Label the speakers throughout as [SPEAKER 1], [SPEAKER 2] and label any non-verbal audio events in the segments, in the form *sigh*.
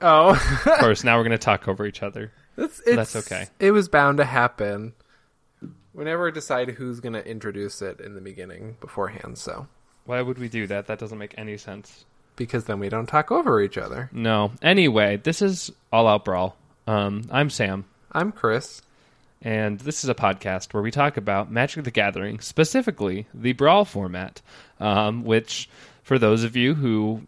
[SPEAKER 1] Oh,
[SPEAKER 2] Of course, now we're going to talk over each other.
[SPEAKER 1] it's, it's,
[SPEAKER 2] That's okay.
[SPEAKER 1] It was bound to happen. We never decide who's going to introduce it in the beginning beforehand, so
[SPEAKER 2] Why would we do that? That doesn't make any sense.
[SPEAKER 1] because then we don't talk over each other.
[SPEAKER 2] No. Anyway, this is All Out Brawl. Um, I'm Sam,
[SPEAKER 1] I'm Chris.
[SPEAKER 2] and this is a podcast where we talk about Magic the Gathering, specifically the Brawl format, um, which, for those of you who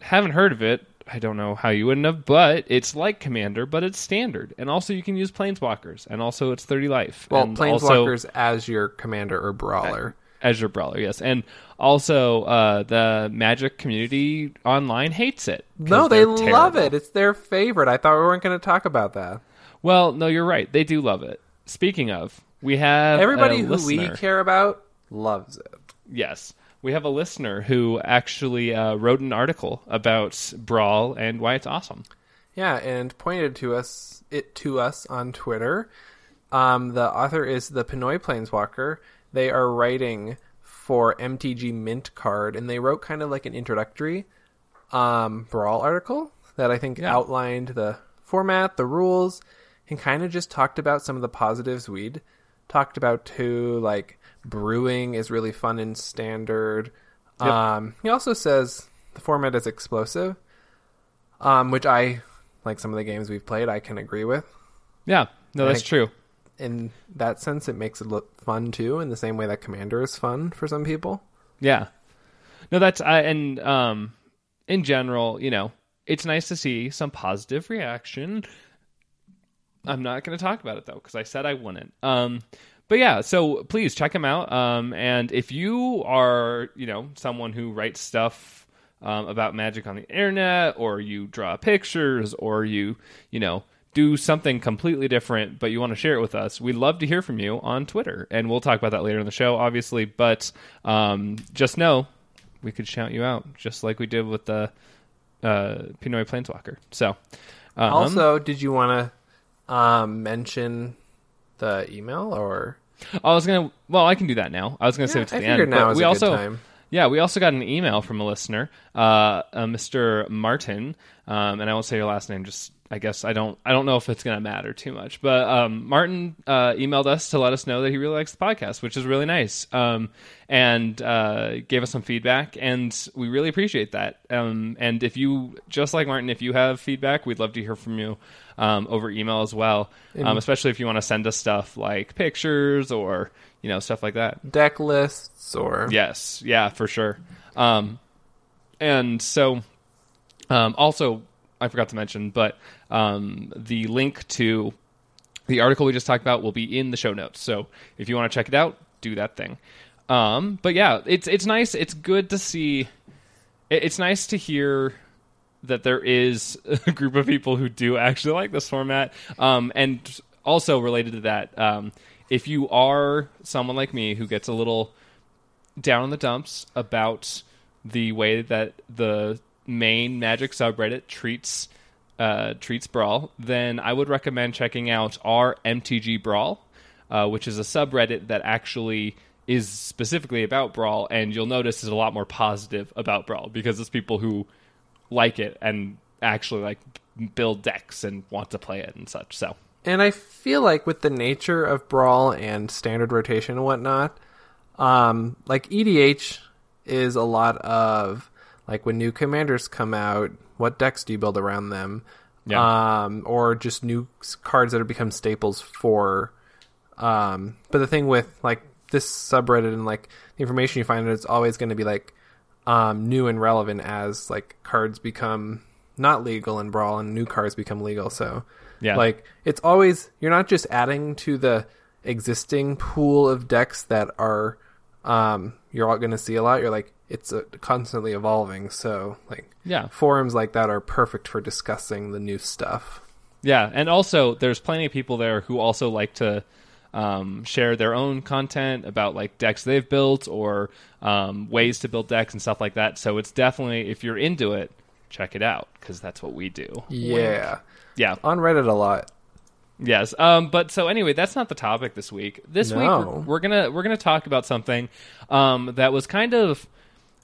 [SPEAKER 2] haven't heard of it, I don't know how you wouldn't have, but it's like Commander, but it's standard. And also, you can use Planeswalkers, and also it's 30 life.
[SPEAKER 1] Well,
[SPEAKER 2] and also-
[SPEAKER 1] Planeswalkers as your commander or brawler.
[SPEAKER 2] As your Brawler, yes, and also uh, the Magic community online hates it.
[SPEAKER 1] No, they love it. It's their favorite. I thought we weren't going to talk about that.
[SPEAKER 2] Well, no, you're right. They do love it. Speaking of, we have
[SPEAKER 1] Everybody who we care about loves it.
[SPEAKER 2] Yes, we have a listener who actually uh, wrote an article about Brawl and why it's awesome.
[SPEAKER 1] Yeah, and pointed to us it to us on Twitter. Um, the author is the Pinoy Planeswalker. They are writing for MTG Mint Card, and they wrote kind of like an introductory um, brawl article that I think
[SPEAKER 2] Yeah.
[SPEAKER 1] outlined the format, the rules, and kind of just talked about some of the positives we'd talked about too. Like brewing is really fun and standard.
[SPEAKER 2] Yep.
[SPEAKER 1] Um, he also says the format is explosive, um, which I like some of the games we've played. I can agree with.
[SPEAKER 2] Yeah, no, that's
[SPEAKER 1] Like-
[SPEAKER 2] true.
[SPEAKER 1] In that sense, it makes it look fun too. In the same way that Commander is fun for some people.
[SPEAKER 2] Yeah, no, that's I and um, in general, you know, it's nice to see some positive reaction. I'm not going to talk about it though because I said I wouldn't. Um, but yeah, so please check him out. Um, and if you are, you know, someone who writes stuff um, about magic on the internet, or you draw pictures, or you, you know, do something completely different, but you want to share it with us, we'd love to hear from you on Twitter, and we'll talk about that later in the show, obviously. But um, just know we could shout you out, just like we did with the uh, Pinoy Planeswalker. So, um,
[SPEAKER 1] also, did you want to um, mention the email or?
[SPEAKER 2] I was gonna. Well, I can do that now. I was gonna save it to
[SPEAKER 1] I
[SPEAKER 2] the end.
[SPEAKER 1] now
[SPEAKER 2] but we also,
[SPEAKER 1] time.
[SPEAKER 2] yeah, we also got an email from a listener, uh, uh, Mr. Martin, um, and I won't say your last name. Just I guess I don't. I don't know if it's gonna matter too much, but um, Martin uh, emailed us to let us know that he really likes the podcast, which is really nice, um, and uh, gave us some feedback, and we really appreciate that. Um, and if you just like Martin, if you have feedback, we'd love to hear from you. Um, over email as well, um, especially if you want to send us stuff like pictures or you know stuff like that.
[SPEAKER 1] Deck lists or
[SPEAKER 2] Yes, yeah, for sure. Um, and so, um, also, I forgot to mention, but um, the link to the article we just talked about will be in the show notes. So if you want to check it out, do that thing. Um, but yeah, it's it's nice. It's good to see. It's nice to hear that there is a group of people who do actually like this format. Um, and also related to that, um, if you are someone like me who gets a little down in the dumps about the way that the main Magic subreddit treats uh, treats Brawl, then I would recommend checking out our MTG Brawl, uh, which is a subreddit that actually is specifically about Brawl, and you'll notice is a lot more positive about Brawl because it's people who like it and actually like build decks and want to play it and such. So
[SPEAKER 1] And I feel like with the nature of Brawl and standard rotation and whatnot, um, like EDH is a lot of like when new commanders come out, what decks do you build around them?
[SPEAKER 2] Yeah.
[SPEAKER 1] Um, or just new cards that have become staples for. Um, but the thing with like this subreddit and like the information you find, it's always going to be like um, new and relevant as like cards become not legal in Brawl and new cards become legal. So
[SPEAKER 2] yeah,
[SPEAKER 1] like it's always you're not just adding to the existing pool of decks that are um you're all going to see a lot. You're like it's uh, constantly evolving. So like
[SPEAKER 2] yeah.
[SPEAKER 1] forums like that are perfect for discussing the new stuff.
[SPEAKER 2] Yeah, and also there's plenty of people there who also like to um, share their own content about like decks they've built or um, ways to build decks and stuff like that. So it's definitely if you're into it, check it out because that's what we do.
[SPEAKER 1] Yeah.
[SPEAKER 2] Yeah.
[SPEAKER 1] On Reddit a lot.
[SPEAKER 2] Yes. Um, but so anyway, that's not the topic this week. This week we're, we're gonna we're gonna talk about something um, that was kind of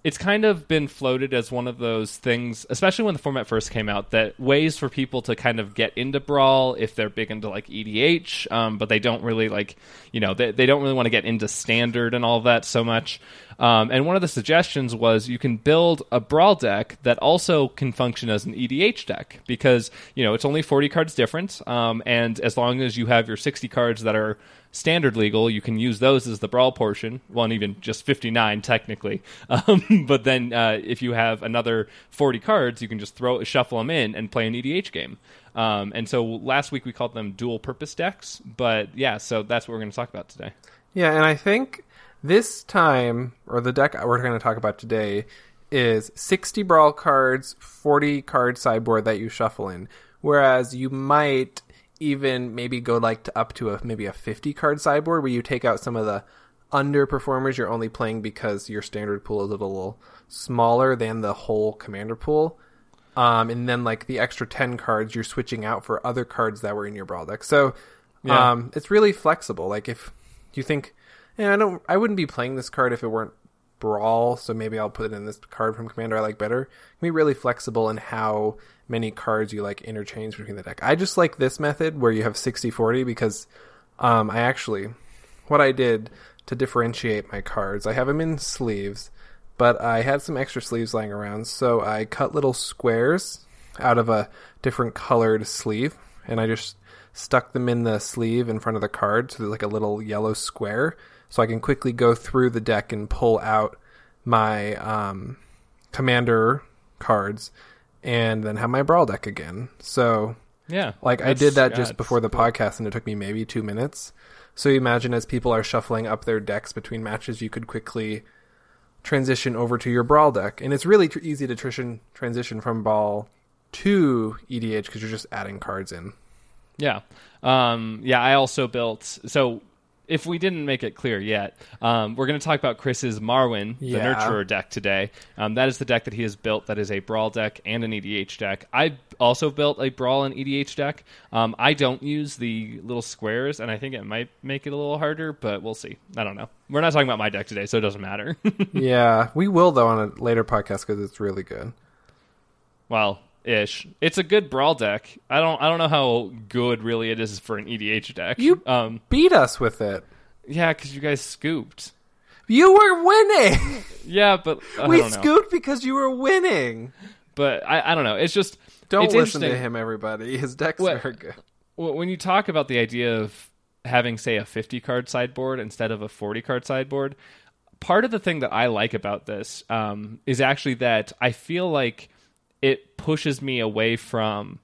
[SPEAKER 2] it's kind of been floated as one of those things, especially when the format first came out, that ways for people to kind of get into Brawl if they're big into like EDH, um, but they don't really like, you know, they, they don't really want to get into standard and all that so much. Um, and one of the suggestions was you can build a Brawl deck that also can function as an EDH deck because, you know, it's only 40 cards different. Um, and as long as you have your 60 cards that are standard legal, you can use those as the brawl portion. One even just 59 technically. *laughs* Um, but then uh, if you have another 40 cards, you can just throw shuffle them in and play an EDH game. Um, and so last week we called them dual purpose decks. But yeah, so that's what we're going to talk about today.
[SPEAKER 1] Yeah, and I think this time, or the deck we're going to talk about today, is 60 brawl cards, 40 card sideboard that you shuffle in. Whereas you might even maybe go like to up to a maybe a 50 card sideboard where you take out some of the underperformers you're only playing because your standard pool is a little smaller than the whole commander pool. Um, and then like the extra 10 cards you're switching out for other cards that were in your brawl deck. So
[SPEAKER 2] Yeah.
[SPEAKER 1] um, it's really flexible. Like if you think, yeah, I don't, I wouldn't be playing this card if it weren't brawl. So maybe I'll put it in this card from commander I like better. Can be really flexible in how many cards you like interchange between the deck. I just like this method where you have 60-40 because um, I actually, what I did to differentiate my cards, I have them in sleeves, but I had some extra sleeves lying around, so I cut little squares out of a different colored sleeve, and I just stuck them in the sleeve in front of the card, so there's like a little yellow square, so I can quickly go through the deck and pull out my um, commander cards, and then have my brawl deck again. So
[SPEAKER 2] Yeah.
[SPEAKER 1] like I did that
[SPEAKER 2] yeah,
[SPEAKER 1] just before the
[SPEAKER 2] cool.
[SPEAKER 1] podcast, and it took me maybe two minutes. So you imagine as people are shuffling up their decks between matches, you could quickly transition over to your brawl deck, and it's really tr- easy to transition transition from brawl to EDH because you're just adding cards in.
[SPEAKER 2] Yeah. Um, yeah, I also built. So if we didn't make it clear yet, um, we're going to talk about Chris's Marwyn, the
[SPEAKER 1] Yeah.
[SPEAKER 2] Nurturer deck today. Um, that is the deck that he has built that is a Brawl deck and an EDH deck. I also built a Brawl and EDH deck. Um, I don't use the little squares, and I think it might make it a little harder, but we'll see. I don't know. We're not talking about my deck today, so it doesn't matter. *laughs*
[SPEAKER 1] yeah, we will though on a later podcast because it's really good.
[SPEAKER 2] well, ish. It's a good Brawl deck. I don't. I don't know how good really it is for an EDH deck.
[SPEAKER 1] You-
[SPEAKER 2] um,
[SPEAKER 1] Beat us with it.
[SPEAKER 2] Yeah, because you guys scooped.
[SPEAKER 1] You were winning.
[SPEAKER 2] Yeah, but I
[SPEAKER 1] we
[SPEAKER 2] don't know.
[SPEAKER 1] scooped because you were winning.
[SPEAKER 2] But I, I don't know. It's just
[SPEAKER 1] Don't
[SPEAKER 2] it's
[SPEAKER 1] listen to him, everybody. His deck's
[SPEAKER 2] What-
[SPEAKER 1] very good.
[SPEAKER 2] Wh- When you talk about the idea of having, say, a 50 card sideboard instead of a 40 card sideboard, part of the thing that I like about this um, is actually that I feel like it pushes me away from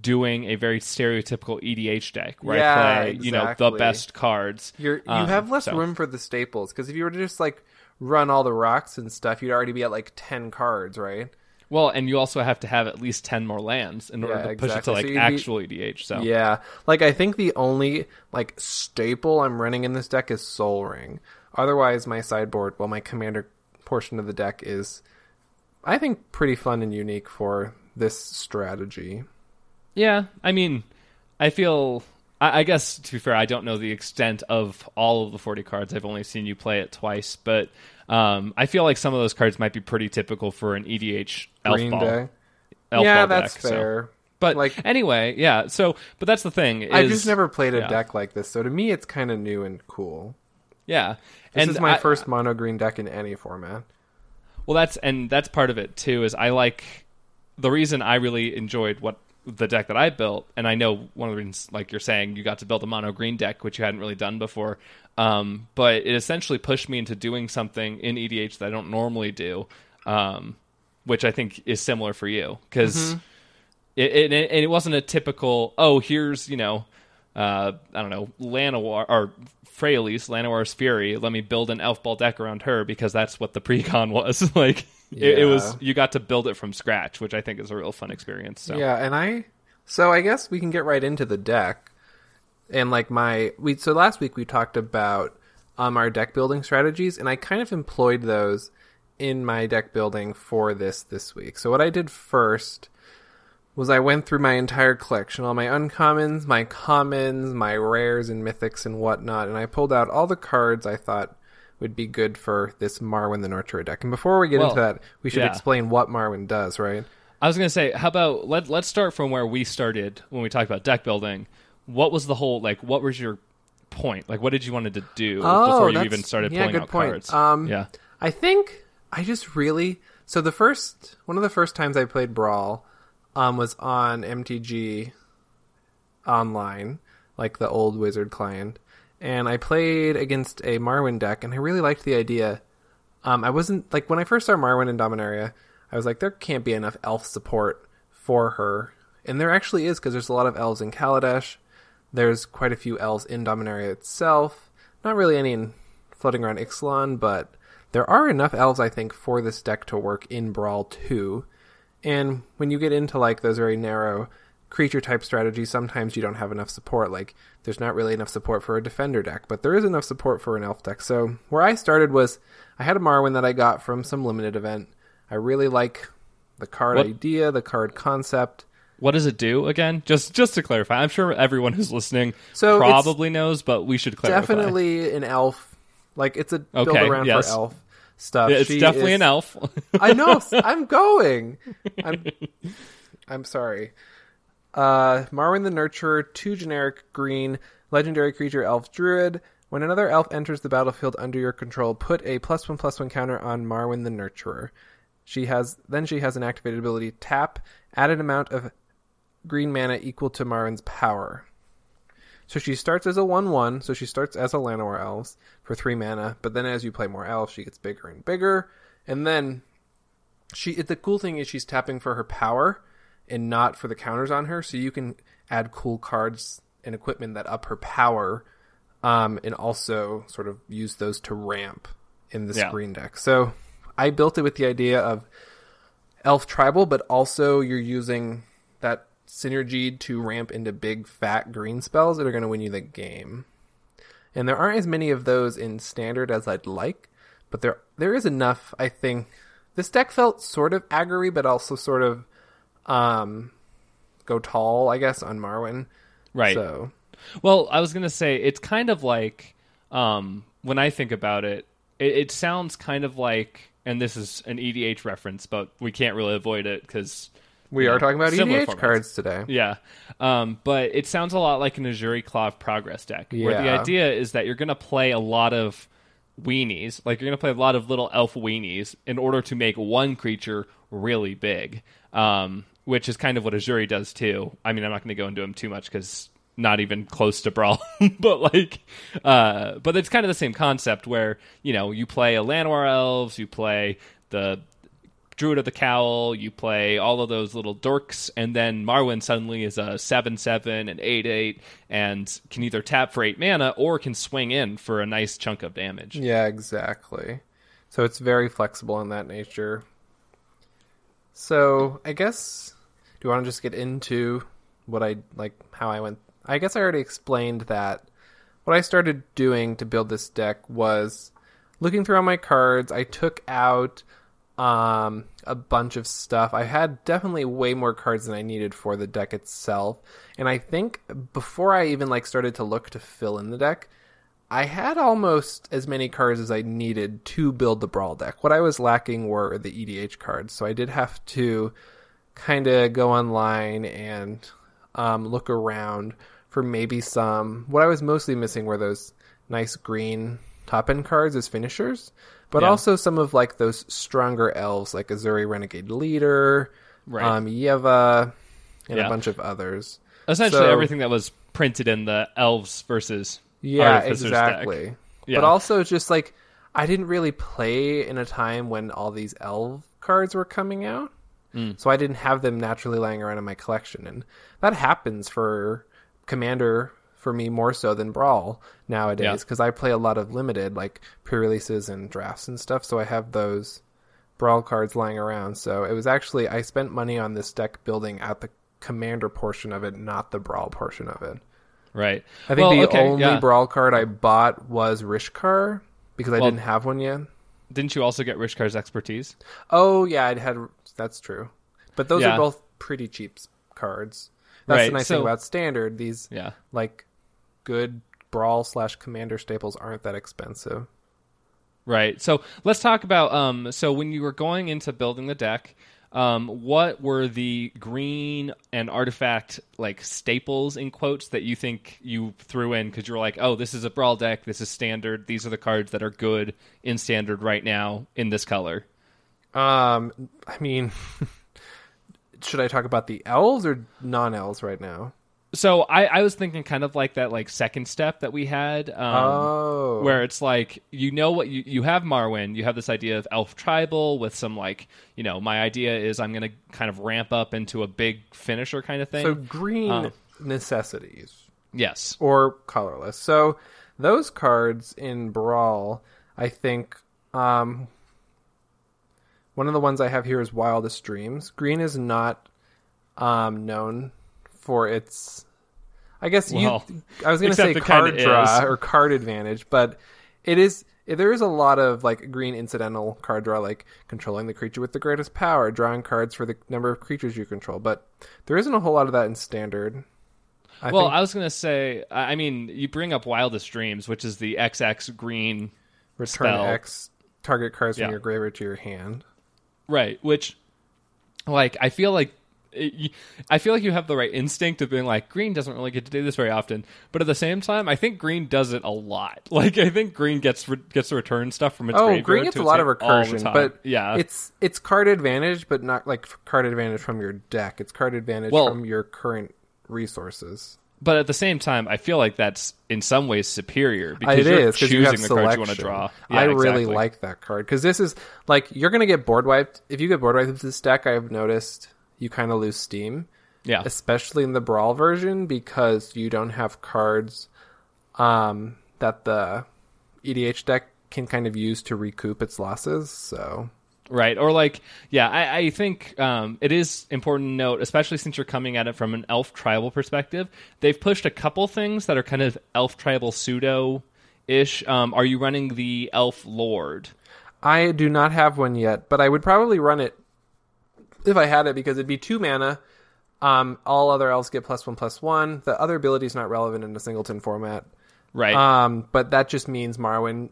[SPEAKER 2] doing a very stereotypical EDH deck where
[SPEAKER 1] Yeah,
[SPEAKER 2] I play, you know, the best cards.
[SPEAKER 1] You're you
[SPEAKER 2] Um,
[SPEAKER 1] have less
[SPEAKER 2] so-
[SPEAKER 1] room for the staples because if you were to just like run all the rocks and stuff, you'd already be at like ten cards, right?
[SPEAKER 2] Well, and you also have to have at least 10 more lands in order
[SPEAKER 1] Yeah,
[SPEAKER 2] to push it to like
[SPEAKER 1] be-
[SPEAKER 2] actual EDH. So
[SPEAKER 1] Yeah, like I think the only like staple I'm running in this deck is Sol Ring. Otherwise, my sideboard, well, my commander portion of the deck is, I think, pretty fun and unique for this strategy.
[SPEAKER 2] Yeah, I mean, I feel. I, I guess to be fair, I don't know the extent of all of the forty cards. I've only seen you play it twice, but um, I feel like some of those cards might be pretty typical for an EDH elf
[SPEAKER 1] Green
[SPEAKER 2] ball.
[SPEAKER 1] Day.
[SPEAKER 2] elf
[SPEAKER 1] yeah,
[SPEAKER 2] ball
[SPEAKER 1] that's
[SPEAKER 2] deck, so-
[SPEAKER 1] fair.
[SPEAKER 2] But
[SPEAKER 1] Like-
[SPEAKER 2] anyway, yeah. So, but that's the thing.
[SPEAKER 1] I've just never played a
[SPEAKER 2] yeah.
[SPEAKER 1] deck like this, so to me, it's kind of new and cool.
[SPEAKER 2] Yeah,
[SPEAKER 1] This
[SPEAKER 2] and
[SPEAKER 1] is my
[SPEAKER 2] I-
[SPEAKER 1] first mono green deck in any format.
[SPEAKER 2] Well, that's and that's part of it too. Is I like the reason I really enjoyed what the deck that I built, and I know one of the reasons, like you're saying, you got to build a mono green deck, which you hadn't really done before. Um, but it essentially pushed me into doing something in EDH that I don't normally do, um, which I think is similar for you because it, it, it, it wasn't a typical oh here's you know uh, I don't know Llanowar or Freyalise Llanowar's Fury let me build an elf ball deck around her because that's what the precon *laughs* was *laughs* like it, it was you got to build it from scratch which I think is a real fun experience so
[SPEAKER 1] Yeah, and I so I guess we can get right into the deck. And like my we so last week we talked about um our deck building strategies and I kind of employed those in my deck building for this this week. So what I did first was I went through my entire collection, all my uncommons, my commons, my rares and mythics and whatnot, and I pulled out all the cards I thought would be good for this Marwyn the Nurturer deck. And before we get
[SPEAKER 2] Well,
[SPEAKER 1] into that, we should
[SPEAKER 2] yeah.
[SPEAKER 1] explain what Marwyn does, right?
[SPEAKER 2] I was gonna say, how about let let's start from where we started when we talked about deck building. What was the whole like? What was your point? Like, what did you wanted to do
[SPEAKER 1] Oh,
[SPEAKER 2] before you even started
[SPEAKER 1] yeah,
[SPEAKER 2] pulling
[SPEAKER 1] good
[SPEAKER 2] out
[SPEAKER 1] point.
[SPEAKER 2] cards?
[SPEAKER 1] Um,
[SPEAKER 2] yeah,
[SPEAKER 1] I think I just really so the first one of the first times I played Brawl um, was on MTG online, like the old Wizard client, and I played against a Marwyn deck, and I really liked the idea. Um, I wasn't like when I first saw Marwyn in Dominaria, I was like, there can't be enough elf support for her, and there actually is because there's a lot of elves in Kaladesh. There's quite a few elves in Dominaria itself. Not really any in floating around Ixalan, but there are enough elves, I think, for this deck to work in Brawl 2. And when you get into like those very narrow creature type strategies, sometimes you don't have enough support. Like there's not really enough support for a defender deck, but there is enough support for an elf deck. So where I started was I had a Marwyn that I got from some limited event. I really like the card
[SPEAKER 2] What-
[SPEAKER 1] idea, the card concept.
[SPEAKER 2] what does it do again? Just just to clarify, I'm sure everyone who's listening
[SPEAKER 1] So
[SPEAKER 2] probably knows, but we should clarify.
[SPEAKER 1] Definitely an elf. Like it's a build around
[SPEAKER 2] yes.
[SPEAKER 1] for elf stuff.
[SPEAKER 2] Yeah, it's
[SPEAKER 1] She
[SPEAKER 2] definitely
[SPEAKER 1] is-
[SPEAKER 2] an elf. *laughs*
[SPEAKER 1] I know. *laughs* I'm going. I'm. I'm sorry. Uh, Marwyn the Nurturer, two generic green legendary creature elf druid. When another elf enters the battlefield under your control, put a plus one plus one counter on Marwyn the Nurturer. She has then she has an activated ability tap added amount of green mana equal to Marwyn's power. So she starts as a 1 1, so she starts as a Llanowar Elves for 3 mana, but then as you play more elves, she gets bigger and bigger. And then she the cool thing is she's tapping for her power and not for the counters on her, so you can add cool cards and equipment that up her power, um, and also sort of use those to ramp in this
[SPEAKER 2] Yeah.
[SPEAKER 1] green deck. So I built it with the idea of elf tribal, but also you're using synergy to ramp into big fat green spells that are going to win you the game. And there aren't as many of those in standard as I'd like, but there there is enough. I think this deck felt sort of aggro but also sort of um, go tall, I guess, on Marwyn.
[SPEAKER 2] right.
[SPEAKER 1] So
[SPEAKER 2] Well, I was gonna say it's kind of like um, when I think about it, it, it sounds kind of like, and this is an EDH reference, but we can't really avoid it because
[SPEAKER 1] we are talking about
[SPEAKER 2] similar
[SPEAKER 1] EDH
[SPEAKER 2] formats.
[SPEAKER 1] cards today.
[SPEAKER 2] yeah. Um, but it sounds a lot like an Ezuri Claw progress deck, where the
[SPEAKER 1] Yeah.
[SPEAKER 2] idea is that you're gonna play a lot of weenies, like you're gonna play a lot of little elf weenies in order to make one creature really big. Um, which is kind of what Ezuri does too. I mean, I'm not going to go into him too much because not even close to brawl, *laughs* but like, uh, but it's kind of the same concept where you know you play a Llanowar elves, you play the Druid of the Cowl, you play all of those little dorks, and then Marwyn suddenly is a seven seven and eight eight, and can either tap for eight mana or can swing in for a nice chunk of damage.
[SPEAKER 1] Yeah, exactly. So it's very flexible in that nature. So I guess do you want to just get into what I like how I went I guess I already explained that what I started doing to build this deck was looking through all my cards. I took out um, a bunch of stuff. I had definitely way more cards than I needed for the deck itself. And I think before I even like started to look to fill in the deck, I had almost as many cards as I needed to build the brawl deck. What I was lacking were the EDH cards, so I did have to kind of go online and um, look around for maybe some. What I was mostly missing were those nice green top end cards as finishers, but
[SPEAKER 2] Yeah.
[SPEAKER 1] also some of like those stronger elves like Ezuri Renegade Leader,
[SPEAKER 2] Right.
[SPEAKER 1] um, Yeva, and
[SPEAKER 2] Yeah.
[SPEAKER 1] a bunch of others.
[SPEAKER 2] Essentially,
[SPEAKER 1] So-
[SPEAKER 2] everything that was printed in the elves versus
[SPEAKER 1] Yeah, exactly.
[SPEAKER 2] Yeah.
[SPEAKER 1] But also, just like I didn't really play in a time when all these elf cards were coming out,
[SPEAKER 2] Mm.
[SPEAKER 1] so I didn't have them naturally lying around in my collection, and that happens for Commander for me more so than Brawl nowadays because I play a lot of limited like pre-releases and drafts and stuff, so I have those Brawl cards lying around. So it was actually I spent money on this deck building at the Commander portion of it, not the Brawl portion of it.
[SPEAKER 2] right.
[SPEAKER 1] I think
[SPEAKER 2] Well,
[SPEAKER 1] the
[SPEAKER 2] okay,
[SPEAKER 1] only
[SPEAKER 2] yeah.
[SPEAKER 1] brawl card I bought was Rishkar because I
[SPEAKER 2] Well-
[SPEAKER 1] didn't have one yet.
[SPEAKER 2] Didn't you also get Rishkar's expertise?
[SPEAKER 1] Oh yeah, I'd had that's true. But those
[SPEAKER 2] Yeah.
[SPEAKER 1] are both pretty cheap cards. That's
[SPEAKER 2] Right,
[SPEAKER 1] the nice
[SPEAKER 2] so-
[SPEAKER 1] thing about standard. These
[SPEAKER 2] Yeah.
[SPEAKER 1] like good brawl slash commander staples aren't that expensive.
[SPEAKER 2] Right. So let's talk about. Um, so when you were going into building the deck, um, what were the green and artifact like staples in quotes that you think you threw in because you were like, oh, this is a brawl deck. This is standard. These are the cards that are good in standard right now in this color.
[SPEAKER 1] Um, I mean, *laughs* should I talk about the elves or non-elves right now?
[SPEAKER 2] So I, I was thinking kind of like that like second step that we had. Um,
[SPEAKER 1] Oh,
[SPEAKER 2] where it's like you know what you you have Marwyn you have this idea of elf tribal with some like you know my idea is I'm gonna kind of ramp up into a big finisher kind of thing.
[SPEAKER 1] so green
[SPEAKER 2] Uh.
[SPEAKER 1] necessities
[SPEAKER 2] yes,
[SPEAKER 1] or colorless. So those cards in Brawl, I think, um, one of the ones I have here is Wildest Dreams. Green is not um, known for its. I guess you. I was going to say card draw
[SPEAKER 2] is.
[SPEAKER 1] or card advantage, but it is. There is a lot of like green incidental card draw, like controlling the creature with the greatest power, drawing cards for the number of creatures you control. But there isn't a whole lot of that in standard. I
[SPEAKER 2] well,
[SPEAKER 1] think
[SPEAKER 2] I was gonna say, I I mean, you bring up Wildest Dreams, which is the XX green,
[SPEAKER 1] return
[SPEAKER 2] spell.
[SPEAKER 1] X target cards from your graveyard to your hand.
[SPEAKER 2] right? Which, like, I feel like. It, I feel like you have the right instinct of being like green doesn't really get to do this very often, but at the same time, I think green does it a lot. *laughs* Like I think green gets re- gets to return stuff from its
[SPEAKER 1] Oh, green gets a lot of
[SPEAKER 2] hand all the
[SPEAKER 1] recursion, but
[SPEAKER 2] yeah,
[SPEAKER 1] it's it's card advantage, but not like card advantage from your deck. It's card advantage
[SPEAKER 2] Well-
[SPEAKER 1] from your current resources.
[SPEAKER 2] But at the same time, I feel like that's in some ways superior because
[SPEAKER 1] It
[SPEAKER 2] you're
[SPEAKER 1] is because you
[SPEAKER 2] choosing the cards
[SPEAKER 1] selection.
[SPEAKER 2] you want to draw.
[SPEAKER 1] I really
[SPEAKER 2] exactly.
[SPEAKER 1] like that card because this is like you're gonna get board wiped. If you get board wiped with this deck, I've noticed you kind of lose steam.
[SPEAKER 2] Yeah,
[SPEAKER 1] especially in the brawl version because you don't have cards um, that the EDH deck can kind of use to recoup its losses. So
[SPEAKER 2] right. Or like, yeah, I, I think um, it is important to note, especially since you're coming at it from an elf tribal perspective. They've pushed a couple things that are kind of elf tribal pseudo ish. Um, are you running the elf lord?
[SPEAKER 1] I do not have one yet, but I would probably run it if I had it because it'd be two mana. Um, all other elves get plus one plus one. The other ability is not relevant in a singleton format.
[SPEAKER 2] Right.
[SPEAKER 1] Um, but that just means Marwyn.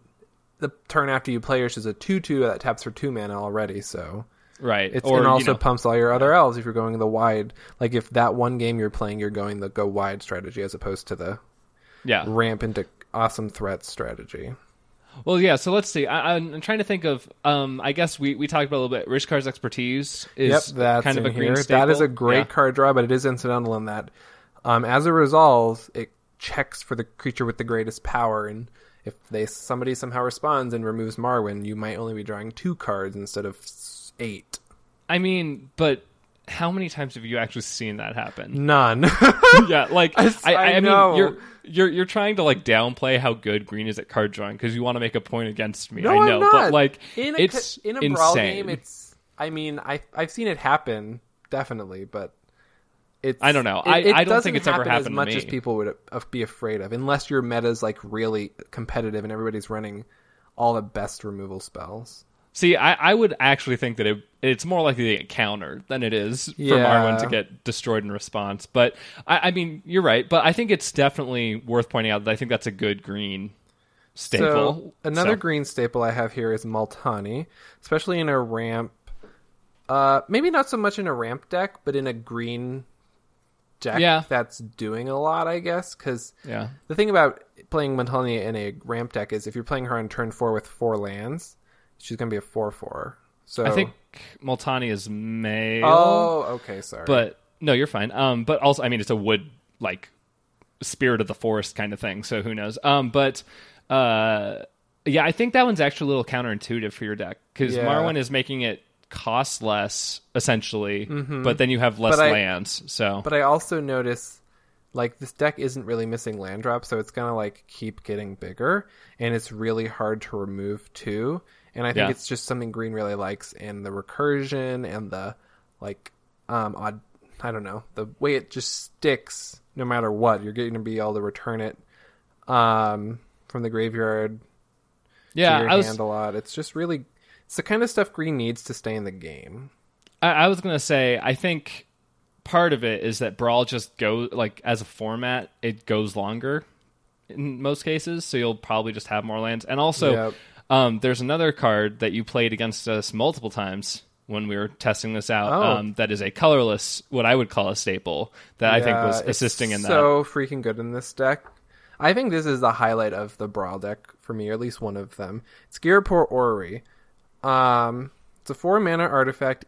[SPEAKER 1] The turn after you play yours is a two-two that taps for two mana already. So
[SPEAKER 2] right.
[SPEAKER 1] It's,
[SPEAKER 2] or
[SPEAKER 1] and
[SPEAKER 2] you
[SPEAKER 1] also
[SPEAKER 2] know,
[SPEAKER 1] pumps all your other elves if you're going the wide. Like if that one game you're playing, you're going the go wide strategy as opposed to the
[SPEAKER 2] yeah.
[SPEAKER 1] ramp into awesome threats strategy.
[SPEAKER 2] Well, yeah. So let's see. I, I'm I'm trying to think of. Um, I guess we, we talked about a little bit. Rishkar's expertise is
[SPEAKER 1] yep, that's
[SPEAKER 2] kind of a green.
[SPEAKER 1] That is a great
[SPEAKER 2] Yeah.
[SPEAKER 1] card draw, but it is incidental in that. Um, as a resolve, it checks for the creature with the greatest power, and if they somebody somehow responds and removes Marwyn, you might only be drawing two cards instead of eight.
[SPEAKER 2] I mean, but how many times have you actually seen that happen?
[SPEAKER 1] None. *laughs*
[SPEAKER 2] yeah, like *laughs*
[SPEAKER 1] I
[SPEAKER 2] mean,
[SPEAKER 1] know.
[SPEAKER 2] you're you're you're trying to like downplay how good green is at card drawing because you want to make a point against me.
[SPEAKER 1] No,
[SPEAKER 2] I
[SPEAKER 1] I'm
[SPEAKER 2] know,
[SPEAKER 1] not.
[SPEAKER 2] but like
[SPEAKER 1] in a,
[SPEAKER 2] it's
[SPEAKER 1] in a
[SPEAKER 2] insane.
[SPEAKER 1] brawl game, it's. I mean, I I've seen it happen definitely, but it's.
[SPEAKER 2] I don't know.
[SPEAKER 1] It,
[SPEAKER 2] I-
[SPEAKER 1] it
[SPEAKER 2] I don't think it's ever happened
[SPEAKER 1] as much as people would uh, be afraid of, unless your meta's like really competitive and everybody's running all the best removal spells.
[SPEAKER 2] See, I, I would actually think that it, it's more likely to get countered than it is for
[SPEAKER 1] Yeah.
[SPEAKER 2] Marwyn to get destroyed in response. But I, I mean, you're right. But I think it's definitely worth pointing out that I think that's a good green staple.
[SPEAKER 1] So another
[SPEAKER 2] So-
[SPEAKER 1] green staple I have here is Multani, especially in a ramp. Uh, maybe not so much in a ramp deck, but in a green deck
[SPEAKER 2] Yeah.
[SPEAKER 1] that's doing a lot, I guess. Because
[SPEAKER 2] yeah.
[SPEAKER 1] the thing about playing Multani in a ramp deck is if you're playing her on turn four with four lands, she's going to be a four-four. So
[SPEAKER 2] I think Multani is male.
[SPEAKER 1] Oh, okay, sorry.
[SPEAKER 2] but no, you're fine. Um, but also, I mean, it's a wood like spirit of the forest kind of thing. So who knows? Um, but uh, yeah, I think that one's actually a little counterintuitive for your deck because
[SPEAKER 1] Yeah.
[SPEAKER 2] Marwyn is making it cost less essentially, but then you have less
[SPEAKER 1] Mm-hmm. But I-
[SPEAKER 2] lands. So
[SPEAKER 1] But I also notice like this deck isn't really missing land drops, so it's gonna like keep getting bigger, and it's really hard to remove too. And I think
[SPEAKER 2] Yeah.
[SPEAKER 1] it's just something green really likes, and the recursion and the like um odd I don't know the way it just sticks no matter what. You're going to be able to return it um from the graveyard
[SPEAKER 2] yeah,
[SPEAKER 1] to your
[SPEAKER 2] I was
[SPEAKER 1] a lot. It's just really it's the kind of stuff green needs to stay in the game.
[SPEAKER 2] I, I was gonna say I think part of it is that brawl just goes like as a format it goes longer in most cases so you'll probably just have more lands and also
[SPEAKER 1] Yep.
[SPEAKER 2] Um, there's another card that you played against us multiple times when we were testing this out.
[SPEAKER 1] Oh.
[SPEAKER 2] Um, that is a colorless, what I would call a staple that I think
[SPEAKER 1] Yeah,
[SPEAKER 2] was assisting in that.
[SPEAKER 1] So freaking good in this deck. I think this is the highlight of the Brawl deck for me, or at least one of them. It's Ghirapur Orrery. Um, it's a four mana artifact,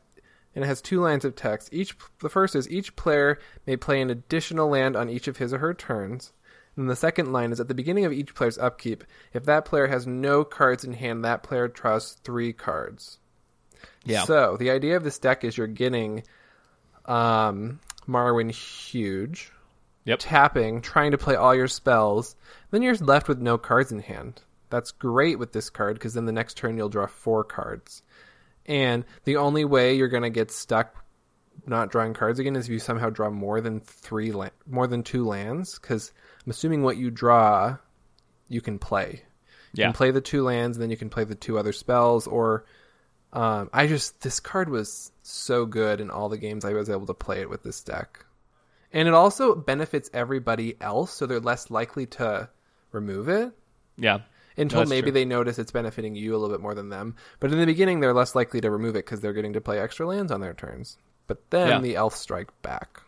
[SPEAKER 1] and it has two lines of text. Each the first is each player may play an additional land on each of his or her turns. And the second line is at the beginning of each player's upkeep. If that player has no cards in hand, that player draws three cards.
[SPEAKER 2] Yeah.
[SPEAKER 1] So the idea of this deck is you're getting um, Marwyn huge,
[SPEAKER 2] Yep.
[SPEAKER 1] tapping, trying to play all your spells. Then you're left with no cards in hand. That's great with this card because then the next turn you'll draw four cards. And the only way you're gonna get stuck not drawing cards again is if you somehow draw more than three la- more than two lands. Because I'm assuming what you draw, you can play. You
[SPEAKER 2] Yeah.
[SPEAKER 1] can play the two lands, and then you can play the two other spells. Or um, I just this card was so good in all the games I was able to play it with this deck, and it also benefits everybody else, so they're less likely to remove it
[SPEAKER 2] yeah.
[SPEAKER 1] until
[SPEAKER 2] That's
[SPEAKER 1] maybe
[SPEAKER 2] true.
[SPEAKER 1] they notice it's benefiting you a little bit more than them. But in the beginning, they're less likely to remove it because they're getting to play extra lands on their turns. But then
[SPEAKER 2] Yeah.
[SPEAKER 1] the elf strike back.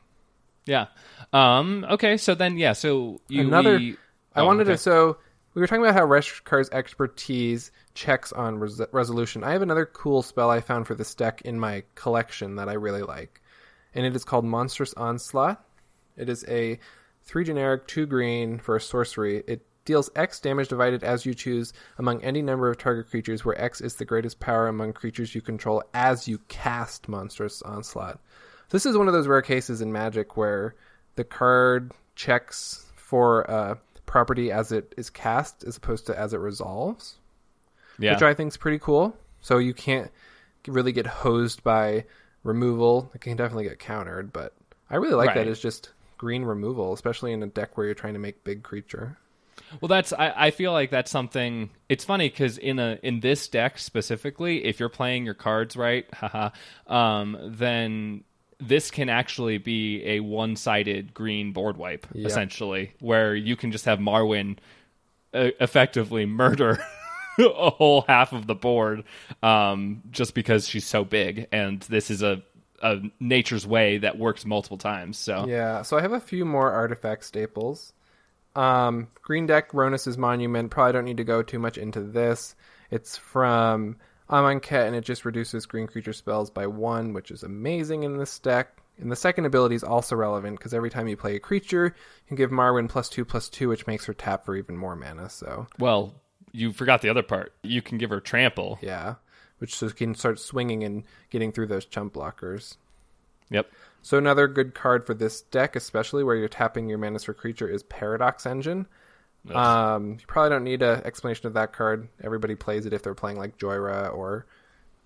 [SPEAKER 2] Yeah. Um, okay. So then, yeah. So you,
[SPEAKER 1] Another-
[SPEAKER 2] we-
[SPEAKER 1] I
[SPEAKER 2] oh,
[SPEAKER 1] wanted
[SPEAKER 2] okay.
[SPEAKER 1] to. So we were talking about how Rishkar's expertise checks on res- resolution. I have another cool spell I found for this deck in my collection that I really like, and it is called Monstrous Onslaught. It is a three generic, two green for a sorcery. It deals X damage divided as you choose among any number of target creatures, where X is the greatest power among creatures you control as you cast Monstrous Onslaught. This is one of those rare cases in Magic where the card checks for a property as it is cast as opposed to as it resolves,
[SPEAKER 2] Yeah.
[SPEAKER 1] which I think is pretty cool. So you can't really get hosed by removal. It can definitely get countered, but I really like that It's just green removal, especially in a deck where you're trying to make big creature.
[SPEAKER 2] Well, that's I, I feel like that's something. It's funny because in a in this deck specifically, if you're playing your cards right, *laughs* haha, um, then this can actually be a one sided green board wipe
[SPEAKER 1] Yep.
[SPEAKER 2] essentially, where you can just have Marwyn uh, effectively murder. *laughs* a whole half of the board um, just because she's so big and this is a, a nature's way that works multiple times so
[SPEAKER 1] Yeah, so I have a few more artifact staples. Um, Green Deck Rhonas's Monument. Probably don't need to go too much into this. It's from Amonkhet, and it just reduces green creature spells by one, which is amazing in this deck. And the second ability is also relevant because every time you play a creature, you can give Marwyn plus two plus two, which makes her tap for even more mana. So
[SPEAKER 2] well you forgot the other part you can give her trample
[SPEAKER 1] yeah, which so can start swinging and getting through those chump blockers.
[SPEAKER 2] yep
[SPEAKER 1] So another good card for this deck, especially where you're tapping your mana for creature, is Paradox Engine. Um, you probably don't need an explanation of that card. Everybody plays it if they're playing like Jhoira or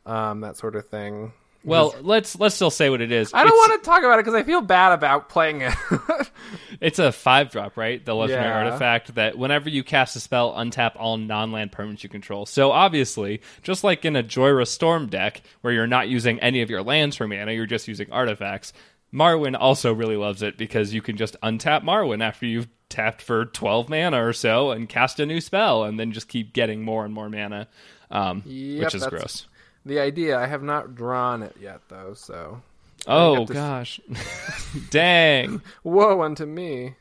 [SPEAKER 1] um, that sort of thing.
[SPEAKER 2] Well, let's let's still say what it is.
[SPEAKER 1] I don't
[SPEAKER 2] It's-
[SPEAKER 1] want to talk about it because I feel bad about playing it. *laughs*
[SPEAKER 2] It's a five drop, right? The legendary
[SPEAKER 1] Yeah.
[SPEAKER 2] artifact that whenever you cast a spell, untap all non-land permanents you control. So obviously, just like in a Jhoira Storm deck where you're not using any of your lands for mana, you're just using artifacts. Marwyn also really loves it because you can just untap Marwyn after you've tapped for 12 mana or so and cast a new spell and then just keep getting more and more mana, um,
[SPEAKER 1] Yep,
[SPEAKER 2] which is gross.
[SPEAKER 1] the idea, I have not drawn it yet though. So
[SPEAKER 2] Oh, gosh. *laughs* Dang. *laughs*
[SPEAKER 1] woe unto me.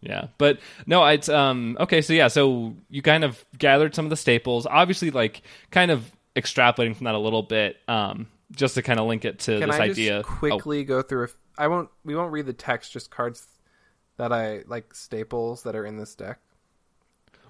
[SPEAKER 2] Yeah, but no, it's um okay. So yeah, so you kind of gathered some of the staples, obviously, like kind of extrapolating from that a little bit, um, just to kind of link it to
[SPEAKER 1] Can
[SPEAKER 2] this
[SPEAKER 1] I just
[SPEAKER 2] idea. Oh,
[SPEAKER 1] quickly go through? If I won't, we won't read the text. Just cards that I like staples that are in this deck.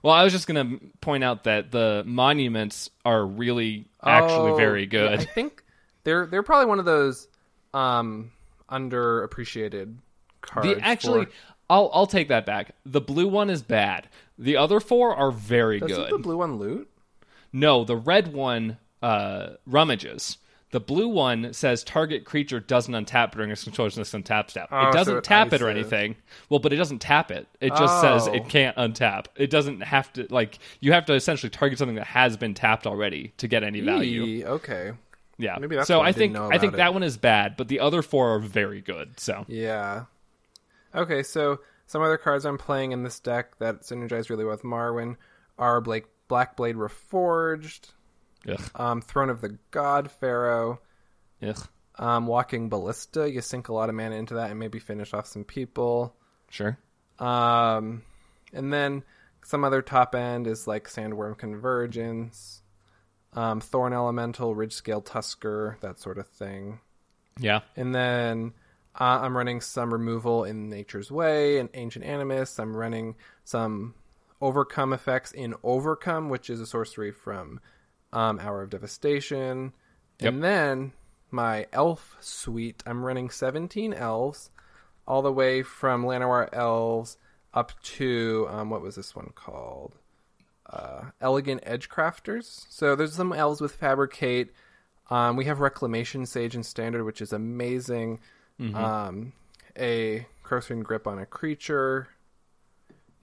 [SPEAKER 2] well, I was just gonna point out that the monuments are really actually
[SPEAKER 1] Oh,
[SPEAKER 2] very
[SPEAKER 1] yeah,
[SPEAKER 2] good.
[SPEAKER 1] I think they're they're probably one of those um underappreciated cards.
[SPEAKER 2] The actually,
[SPEAKER 1] for-
[SPEAKER 2] I'll I'll take that back. The blue one is bad. The other four are very
[SPEAKER 1] doesn't
[SPEAKER 2] good.
[SPEAKER 1] the blue one loot?
[SPEAKER 2] No, the red one uh, rummages. The blue one says target creature doesn't untap during its controller's next untap step.
[SPEAKER 1] Oh,
[SPEAKER 2] it
[SPEAKER 1] ah,
[SPEAKER 2] doesn't
[SPEAKER 1] it
[SPEAKER 2] tap it or anything. Well, but it doesn't tap it. It just says
[SPEAKER 1] Oh.
[SPEAKER 2] it can't untap. It doesn't have to like you have to essentially target something that has been tapped already to get any value.
[SPEAKER 1] Eee, okay.
[SPEAKER 2] Yeah.
[SPEAKER 1] Maybe that's
[SPEAKER 2] so
[SPEAKER 1] I
[SPEAKER 2] think I think
[SPEAKER 1] about
[SPEAKER 2] that one is bad, but the other four are very good. So
[SPEAKER 1] Yeah. Okay, so some other cards I'm playing in this deck that synergize really well with Marwyn are Blake Blackblade Reforged,
[SPEAKER 2] Ugh.
[SPEAKER 1] um, Throne of the God Pharaoh,
[SPEAKER 2] Ugh.
[SPEAKER 1] um, Walking Ballista. You sink a lot of mana into that and maybe finish off some people.
[SPEAKER 2] Sure.
[SPEAKER 1] Um, and then some other top end is like Sandworm Convergence, um, Thorn Elemental, Ridge Scale Tusker, that sort of thing.
[SPEAKER 2] Yeah.
[SPEAKER 1] And then uh, I'm running some removal in Nature's Way and Ancient Animus. I'm running some Overcome effects in Overcome, which is a sorcery from um, Hour of Devastation.
[SPEAKER 2] Yep.
[SPEAKER 1] And then my Elf suite, I'm running 17 elves, all the way from Llanowar Elves up to, um, what was this one called? Uh, Elegant Edgecrafters. So there's some elves with Fabricate. Um, we have Reclamation Sage and Standard, which is amazing. Um, a Cursoring Grip on a creature.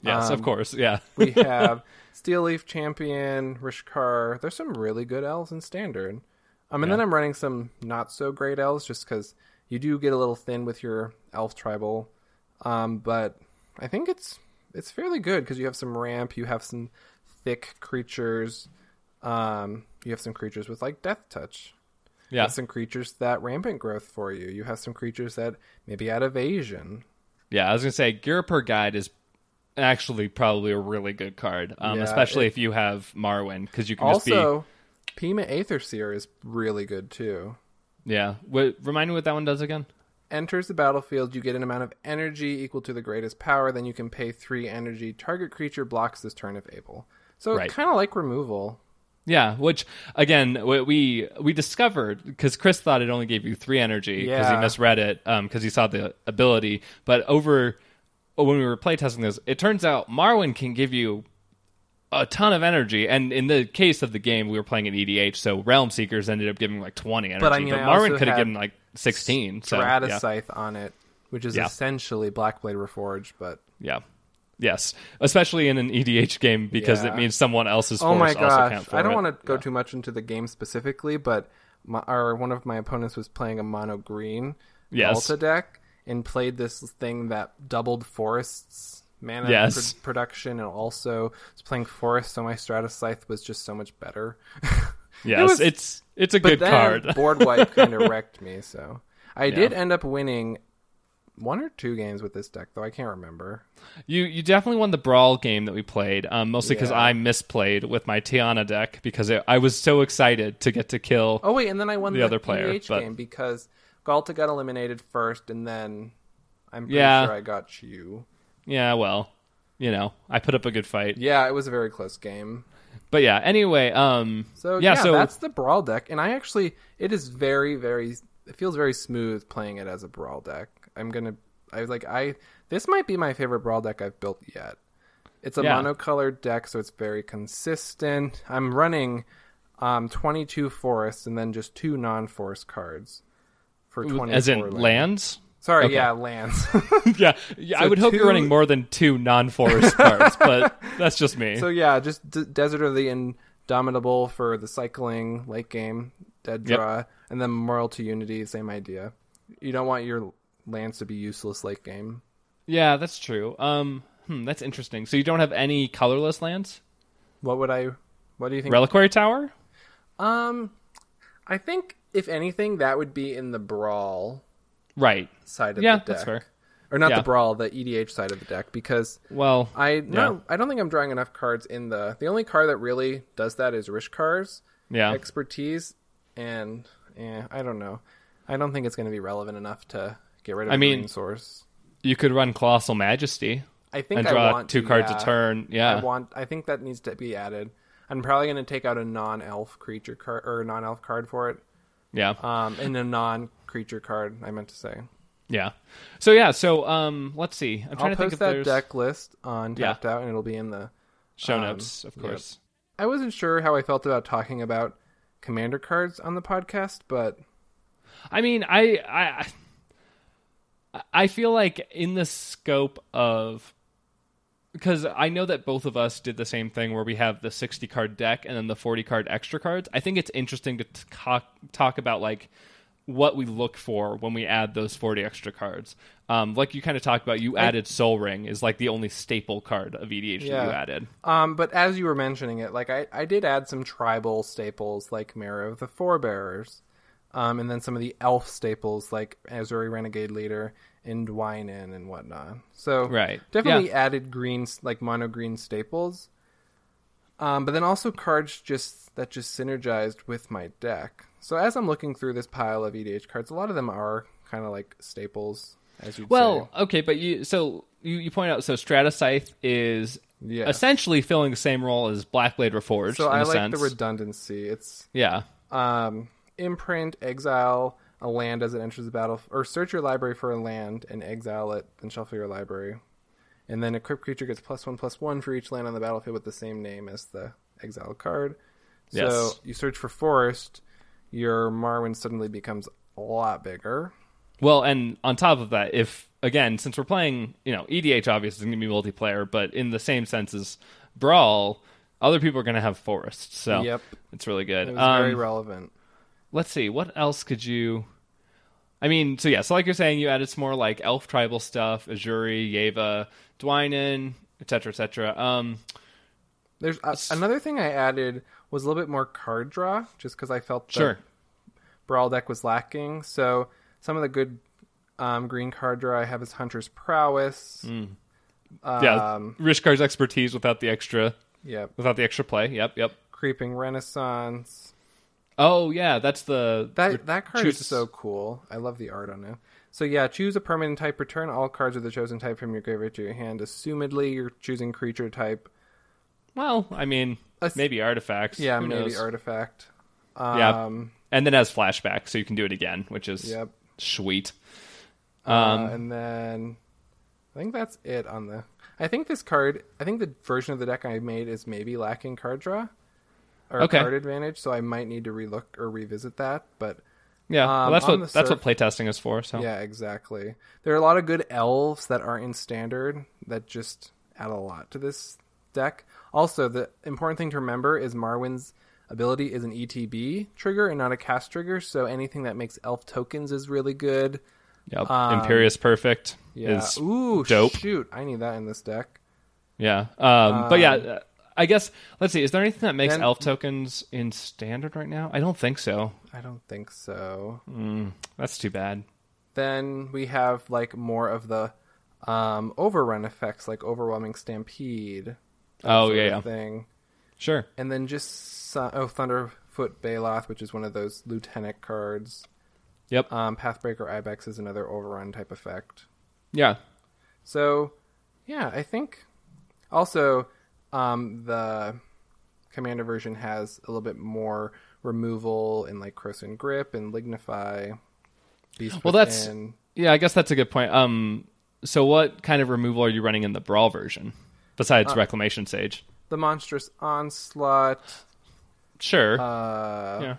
[SPEAKER 2] Yes, of
[SPEAKER 1] Um,
[SPEAKER 2] course. Yeah.
[SPEAKER 1] We *laughs* have Steel Leaf Champion, Rishkar. There's some really good elves in Standard. Um, and then I'm running some not so great elves just because you do get a little thin with your elf tribal. Um, but I think it's it's fairly good because you have some ramp, you have some thick creatures, um, you have some creatures with like Death Touch. You
[SPEAKER 2] Yeah.
[SPEAKER 1] have some creatures that rampant growth for you. You have some creatures that maybe add evasion.
[SPEAKER 2] Yeah, I was gonna say Ghirapur Guide is actually probably a really good card, um,
[SPEAKER 1] Yeah,
[SPEAKER 2] especially
[SPEAKER 1] it-
[SPEAKER 2] if you have Marwyn, because you can just
[SPEAKER 1] Also, Peema Aetherseer is really good too.
[SPEAKER 2] yeah. What, remind me what that one does again?
[SPEAKER 1] Enters the battlefield, you get an amount of energy equal to the greatest power, then you can pay three energy. Target creature blocks this turn if able. So
[SPEAKER 2] Right.
[SPEAKER 1] kind of like removal.
[SPEAKER 2] Yeah, which again we we, we discovered because Chris thought it only gave you three energy because he misread it because he saw the ability, but over Oh, when we were playtesting this, it turns out Marwyn can give you a ton of energy, and in the case of the game, we were playing in EDH, so Realm Seekers ended up giving like twenty energy,
[SPEAKER 1] But, I mean, I
[SPEAKER 2] Marwyn could have given like sixteen. So yeah.
[SPEAKER 1] On it, which is
[SPEAKER 2] Yeah.
[SPEAKER 1] essentially Blackblade Reforged, but
[SPEAKER 2] yeah. Yes, especially in an EDH game because
[SPEAKER 1] Yeah.
[SPEAKER 2] it means someone else's
[SPEAKER 1] oh my
[SPEAKER 2] force also
[SPEAKER 1] gosh, I don't want to go
[SPEAKER 2] Yeah.
[SPEAKER 1] too much into the game specifically, but my, or one of my opponents was playing a mono green
[SPEAKER 2] Yes.
[SPEAKER 1] Ghalta deck and played this thing that doubled forests mana
[SPEAKER 2] Yes.
[SPEAKER 1] pr- production and also was playing forest, so my Stratascythe was just so much better. *laughs*
[SPEAKER 2] Yes,
[SPEAKER 1] was-
[SPEAKER 2] it's it's a good card. *laughs*
[SPEAKER 1] board wipe kind of wrecked me, so I did end up winning one or two games with this deck, though I can't remember.
[SPEAKER 2] You you definitely won the brawl game that we played, um, mostly because
[SPEAKER 1] Yeah.
[SPEAKER 2] I misplayed with my Tiana deck because it, I was so excited to get to kill.
[SPEAKER 1] Oh wait, and then I won
[SPEAKER 2] The
[SPEAKER 1] the,
[SPEAKER 2] other player,
[SPEAKER 1] EDH
[SPEAKER 2] but-
[SPEAKER 1] game because Ghalta got eliminated first, and then I'm pretty
[SPEAKER 2] Yeah.
[SPEAKER 1] sure I got you.
[SPEAKER 2] Yeah, well, you know, I put up a good fight,
[SPEAKER 1] Yeah, it was a very close game.
[SPEAKER 2] but yeah. Anyway, um,
[SPEAKER 1] So
[SPEAKER 2] yeah,
[SPEAKER 1] yeah,
[SPEAKER 2] so
[SPEAKER 1] that's the brawl deck, and I actually it is very very it feels very smooth playing it as a brawl deck. I'm gonna I was like I this might be my favorite brawl deck I've built yet. It's a
[SPEAKER 2] Yeah.
[SPEAKER 1] monocolored deck, so it's very consistent. I'm running um 22 forests and then just two non-forest cards for 24
[SPEAKER 2] as in
[SPEAKER 1] lands.
[SPEAKER 2] lands.
[SPEAKER 1] Sorry,
[SPEAKER 2] Okay.
[SPEAKER 1] yeah, lands. *laughs*
[SPEAKER 2] yeah, yeah I
[SPEAKER 1] So
[SPEAKER 2] would hope you're running more than two non-forest *laughs* cards, but that's just me.
[SPEAKER 1] so yeah, just D- Desert of the Indomitable for the cycling late game, dead
[SPEAKER 2] Yep.
[SPEAKER 1] draw, and then Memorial to Unity, same idea. You don't want your lands to be useless late game.
[SPEAKER 2] yeah, that's true. Um, hmm, that's interesting. So you don't have any colorless lands?
[SPEAKER 1] What would I? What do you think?
[SPEAKER 2] Reliquary Tower?
[SPEAKER 1] um, I think if anything, that would be in the brawl
[SPEAKER 2] Right.
[SPEAKER 1] side of
[SPEAKER 2] Yeah,
[SPEAKER 1] the deck,
[SPEAKER 2] that's fair.
[SPEAKER 1] or not
[SPEAKER 2] Yeah.
[SPEAKER 1] the brawl, the EDH side of the deck, because
[SPEAKER 2] Well,
[SPEAKER 1] I no, I don't think I'm drawing enough cards in the. The only card that really does that is Rishkar's
[SPEAKER 2] yeah.
[SPEAKER 1] expertise, and eh, I don't know. I don't think it's going to be relevant enough to get rid of.
[SPEAKER 2] I mean,
[SPEAKER 1] source.
[SPEAKER 2] You could run Colossal Majesty
[SPEAKER 1] I think
[SPEAKER 2] and
[SPEAKER 1] I
[SPEAKER 2] draw
[SPEAKER 1] want
[SPEAKER 2] two
[SPEAKER 1] to,
[SPEAKER 2] cards
[SPEAKER 1] yeah.
[SPEAKER 2] a turn. Yeah.
[SPEAKER 1] I want. I think that needs to be added. I'm probably going to take out a non-elf creature card or a non-elf card for it,
[SPEAKER 2] yeah.
[SPEAKER 1] um, and a non-creature card. I meant to say.
[SPEAKER 2] Yeah. So yeah. So um, let's see. I'm trying
[SPEAKER 1] I'll
[SPEAKER 2] to think
[SPEAKER 1] post
[SPEAKER 2] if
[SPEAKER 1] that
[SPEAKER 2] there's
[SPEAKER 1] deck list on
[SPEAKER 2] Yeah.
[SPEAKER 1] Tapped Out, and it'll be in the
[SPEAKER 2] show
[SPEAKER 1] um,
[SPEAKER 2] notes, of
[SPEAKER 1] yep.
[SPEAKER 2] course.
[SPEAKER 1] I wasn't sure how I felt about talking about commander cards on the podcast, but
[SPEAKER 2] I mean, I I I feel like in the scope of because I know that both of us did the same thing where we have the 60 card deck and then the 40 card extra cards. I think it's interesting to talk talk about like what we look for when we add those 40 extra cards. Um, like you kind of talked about, you added Sol Ring is like the only staple card of EDH that you added.
[SPEAKER 1] Um, but as you were mentioning it, like I, I did add some tribal staples like Mirror of the Forebearers, um, and then some of the elf staples like Ezuri Renegade Leader and Dwynen and whatnot. So
[SPEAKER 2] Right.
[SPEAKER 1] definitely
[SPEAKER 2] Yeah.
[SPEAKER 1] added greens like mono green staples. Um, but then also cards just that just synergized with my deck. So as I'm looking through this pile of EDH cards, a lot of them are kind of like staples, as you'd
[SPEAKER 2] Well,
[SPEAKER 1] say.
[SPEAKER 2] okay, but you so you, you point out so Strata Scythe is
[SPEAKER 1] Yeah.
[SPEAKER 2] essentially filling the same role as Blackblade Reforged.
[SPEAKER 1] So
[SPEAKER 2] in
[SPEAKER 1] I
[SPEAKER 2] a
[SPEAKER 1] like
[SPEAKER 2] sense.
[SPEAKER 1] the redundancy. It's
[SPEAKER 2] yeah.
[SPEAKER 1] um, imprint, exile a land as it enters the battle, or search your library for a land and exile it, then shuffle your library. And then a crypt creature gets plus one plus one for each land on the battlefield with the same name as the exiled card. So
[SPEAKER 2] Yes.
[SPEAKER 1] you search for forest, your Marwyn suddenly becomes a lot bigger.
[SPEAKER 2] Well, and on top of that, if again, since we're playing, you know, EDH obviously is going to be multiplayer, but in the same sense as Brawl, other people are going to have forests. So
[SPEAKER 1] Yep.
[SPEAKER 2] it's really good.
[SPEAKER 1] It was
[SPEAKER 2] Um,
[SPEAKER 1] very relevant.
[SPEAKER 2] Let's see, what else could you? I mean, so yeah, so like you're saying, you added some more like elf tribal stuff, Ezuri, Yeva, Dwynen, etc., etc. Um,
[SPEAKER 1] There's uh, another thing I added was a little bit more card draw, just because I felt the
[SPEAKER 2] sure.
[SPEAKER 1] Brawl deck was lacking. So some of the good um, green card draw I have is Hunter's Prowess.
[SPEAKER 2] Mm. Yeah,
[SPEAKER 1] Um,
[SPEAKER 2] Rishkar's expertise without the extra,
[SPEAKER 1] Yep.
[SPEAKER 2] without the extra play. Yep, yep.
[SPEAKER 1] Creeping Renaissance.
[SPEAKER 2] Oh yeah, that's the
[SPEAKER 1] That that card
[SPEAKER 2] choose-
[SPEAKER 1] is so cool. I love the art on it. So yeah, choose a permanent type. Return all cards of the chosen type from your graveyard to your hand. Assumedly, you're choosing creature type.
[SPEAKER 2] Well, I mean,
[SPEAKER 1] A-
[SPEAKER 2] maybe artifacts.
[SPEAKER 1] Yeah,
[SPEAKER 2] Who
[SPEAKER 1] maybe
[SPEAKER 2] knows?
[SPEAKER 1] artifact.
[SPEAKER 2] Yeah.
[SPEAKER 1] Um,
[SPEAKER 2] and then has flashback, so you can do it again, which is
[SPEAKER 1] Yep.
[SPEAKER 2] sweet.
[SPEAKER 1] Uh,
[SPEAKER 2] Um,
[SPEAKER 1] and then I think that's it on the. I think this card. I think the version of the deck I made is maybe lacking card draw or
[SPEAKER 2] Okay.
[SPEAKER 1] card advantage, so I might need to relook or revisit that. But
[SPEAKER 2] yeah, well,
[SPEAKER 1] um,
[SPEAKER 2] that's what
[SPEAKER 1] the
[SPEAKER 2] that's what playtesting is for. So
[SPEAKER 1] yeah, exactly. There are a lot of good elves that aren't in standard that just add a lot to this deck. Also, the important thing to remember is Marwyn's ability is an ETB trigger and not a cast trigger, so anything that makes elf tokens is really good.
[SPEAKER 2] Yep.
[SPEAKER 1] Um,
[SPEAKER 2] Imperious Perfect
[SPEAKER 1] Yeah.
[SPEAKER 2] is
[SPEAKER 1] Ooh,
[SPEAKER 2] dope.
[SPEAKER 1] shoot! I need that in this deck.
[SPEAKER 2] yeah. Um, but yeah,
[SPEAKER 1] Um,
[SPEAKER 2] uh, I guess let's see. Is there anything that makes elf tokens in standard right now? I don't think so.
[SPEAKER 1] I don't think so.
[SPEAKER 2] Mm, that's too bad.
[SPEAKER 1] Then we have like more of the um, overrun effects, like overwhelming stampede.
[SPEAKER 2] Oh, yeah, yeah.
[SPEAKER 1] thing.
[SPEAKER 2] Sure.
[SPEAKER 1] And then just so- oh, Thunderfoot Baloth, which is one of those lieutenant cards.
[SPEAKER 2] Yep.
[SPEAKER 1] Um, Pathbreaker Ibex is another overrun type effect.
[SPEAKER 2] Yeah.
[SPEAKER 1] So, yeah, I think also um, the commander version has a little bit more removal and like Croson Grip and Lignify. Beast
[SPEAKER 2] Well, that's-
[SPEAKER 1] Within.
[SPEAKER 2] Yeah, I guess that's a good point. Um, so what kind of removal are you running in the brawl version besides
[SPEAKER 1] Uh,
[SPEAKER 2] Reclamation Sage?
[SPEAKER 1] the monstrous onslaught.
[SPEAKER 2] Sure.
[SPEAKER 1] Uh,
[SPEAKER 2] yeah.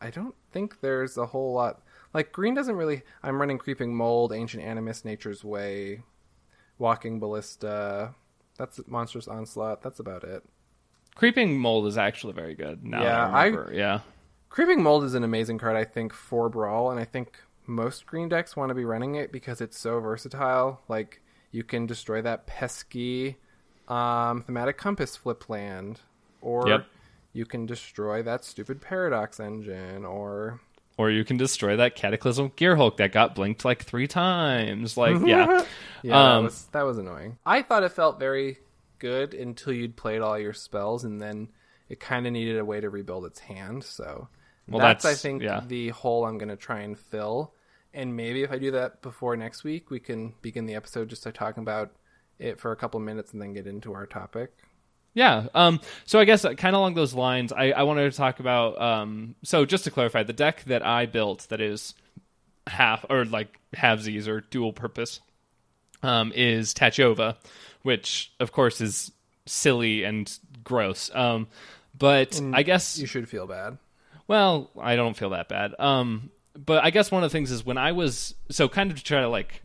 [SPEAKER 1] I don't think there's a whole lot. Like green doesn't really. I'm running creeping mold, ancient animus, nature's way, walking ballista. That's monstrous onslaught. That's about it.
[SPEAKER 2] Creeping mold is actually very good. Now
[SPEAKER 1] Yeah,
[SPEAKER 2] I
[SPEAKER 1] I-
[SPEAKER 2] yeah.
[SPEAKER 1] Creeping mold is an amazing card. I think for brawl, and I think most green decks want to be running it because it's so versatile. Like you can destroy that pesky um, Thaumatic Compass flip land, or
[SPEAKER 2] Yep.
[SPEAKER 1] you can destroy that stupid paradox engine, or
[SPEAKER 2] Or you can destroy that Cataclysm Gearhulk that got blinked like three times. Like, yeah. *laughs*
[SPEAKER 1] Yeah, that
[SPEAKER 2] Um,
[SPEAKER 1] was that was annoying. I thought it felt very good until you'd played all your spells, and then it kind of needed a way to rebuild its hand. So
[SPEAKER 2] Well,
[SPEAKER 1] that's,
[SPEAKER 2] that's-
[SPEAKER 1] I think
[SPEAKER 2] yeah.
[SPEAKER 1] the hole I'm going to try and fill. And maybe if I do that before next week, we can begin the episode just by talking about it for a couple minutes and then get into our topic.
[SPEAKER 2] Yeah. Um, so I guess kind of along those lines, I, I wanted to talk about. Um, so just to clarify, the deck that I built that is half or like halvesies or dual purpose um, is Tatyova, which of course is silly and gross. Um, but I guess
[SPEAKER 1] You should feel bad.
[SPEAKER 2] Well, I don't feel that bad. Um, but I guess one of the things is when I was so kind of to try to like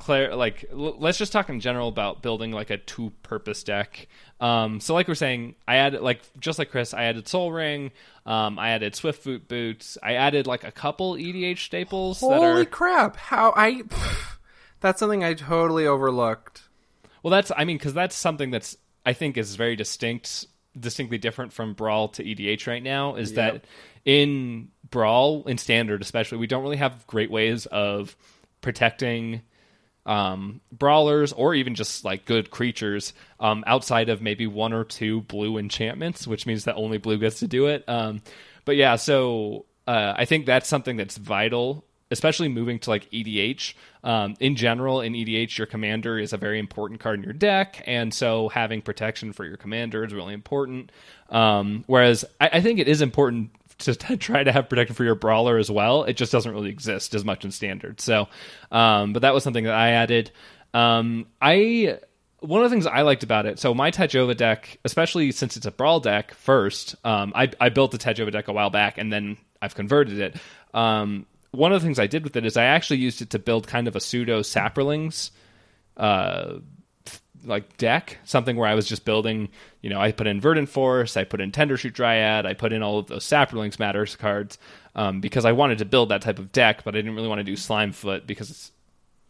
[SPEAKER 2] Claire, like l- let's just talk in general about building like a two-purpose deck. Um, so like we're saying, I added like just like Chris, I added Sol Ring, um, I added Swift Boot boots, I added like a couple EDH staples that
[SPEAKER 1] Holy
[SPEAKER 2] are
[SPEAKER 1] crap! How I *sighs* that's something I totally overlooked.
[SPEAKER 2] well, that's I mean because that's something that's I think is very distinct, distinctly different from Brawl to EDH right now. Is that in Brawl in Standard especially, we don't really have great ways of protecting um, brawlers or even just like good creatures um, outside of maybe one or two blue enchantments, which means that only blue gets to do it. Um, but yeah, so uh, I think that's something that's vital, especially moving to like EDH. Um, in general, in EDH, your commander is a very important card in your deck, and so having protection for your commander is really important. Um, whereas I, I think it is important to *laughs* try to have protection for your brawler as well. It just doesn't really exist as much in standard. So, um, but that was something that I added. Um, I one of the things I liked about it. So my Tatyova deck, especially since it's a brawl deck, first, um, I, I built the Tatyova deck a while back, and then I've converted it. Um, one of the things I did with it is I actually used it to build kind of a pseudo Saprolings uh, like deck, something where I was just building, you know, I put in Verdant Force, I put in Tendershoot Dryad, I put in all of those Saprolings Matters cards um, because I wanted to build that type of deck, but I didn't really want to do Slimefoot because, it's,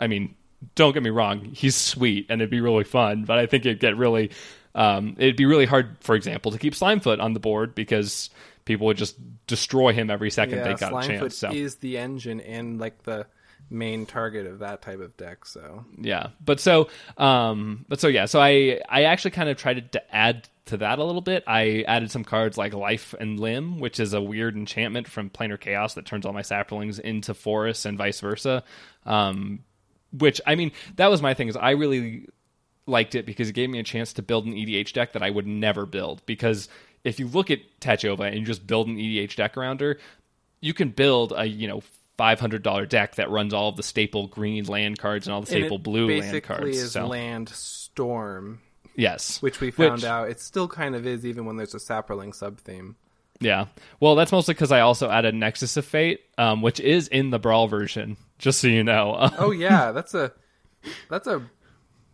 [SPEAKER 2] I mean, don't get me wrong, he's sweet and it'd be really fun, but I think it'd get really, um, it'd be really hard, for example, to keep Slimefoot on the board because people would just destroy him every second
[SPEAKER 1] Yeah,
[SPEAKER 2] they got a chance. So
[SPEAKER 1] is the engine and like the main target of that type of deck. So.
[SPEAKER 2] Yeah but so um but so yeah so i i actually kind of tried to add to that a little bit. I added some cards like life and limb which is a weird enchantment from planar chaos that turns all my saprolings into forests and vice versa. Um which i mean that was my thing is i really liked it because it gave me a chance to build an edh deck that i would never build. Because if you look at Tatyova and you just build an edh deck around her you can build a you know five hundred dollar deck that runs all of the staple green land cards and all the staple blue
[SPEAKER 1] basically
[SPEAKER 2] land cards.
[SPEAKER 1] is
[SPEAKER 2] so
[SPEAKER 1] land storm,
[SPEAKER 2] yes,
[SPEAKER 1] which we found
[SPEAKER 2] Which-
[SPEAKER 1] out it still kind of is, even when there's a saproling sub theme.
[SPEAKER 2] yeah. Well, that's mostly because I also added Nexus of Fate, um, which is in the Brawl version. Just so you know. *laughs*
[SPEAKER 1] Oh yeah, that's a that's a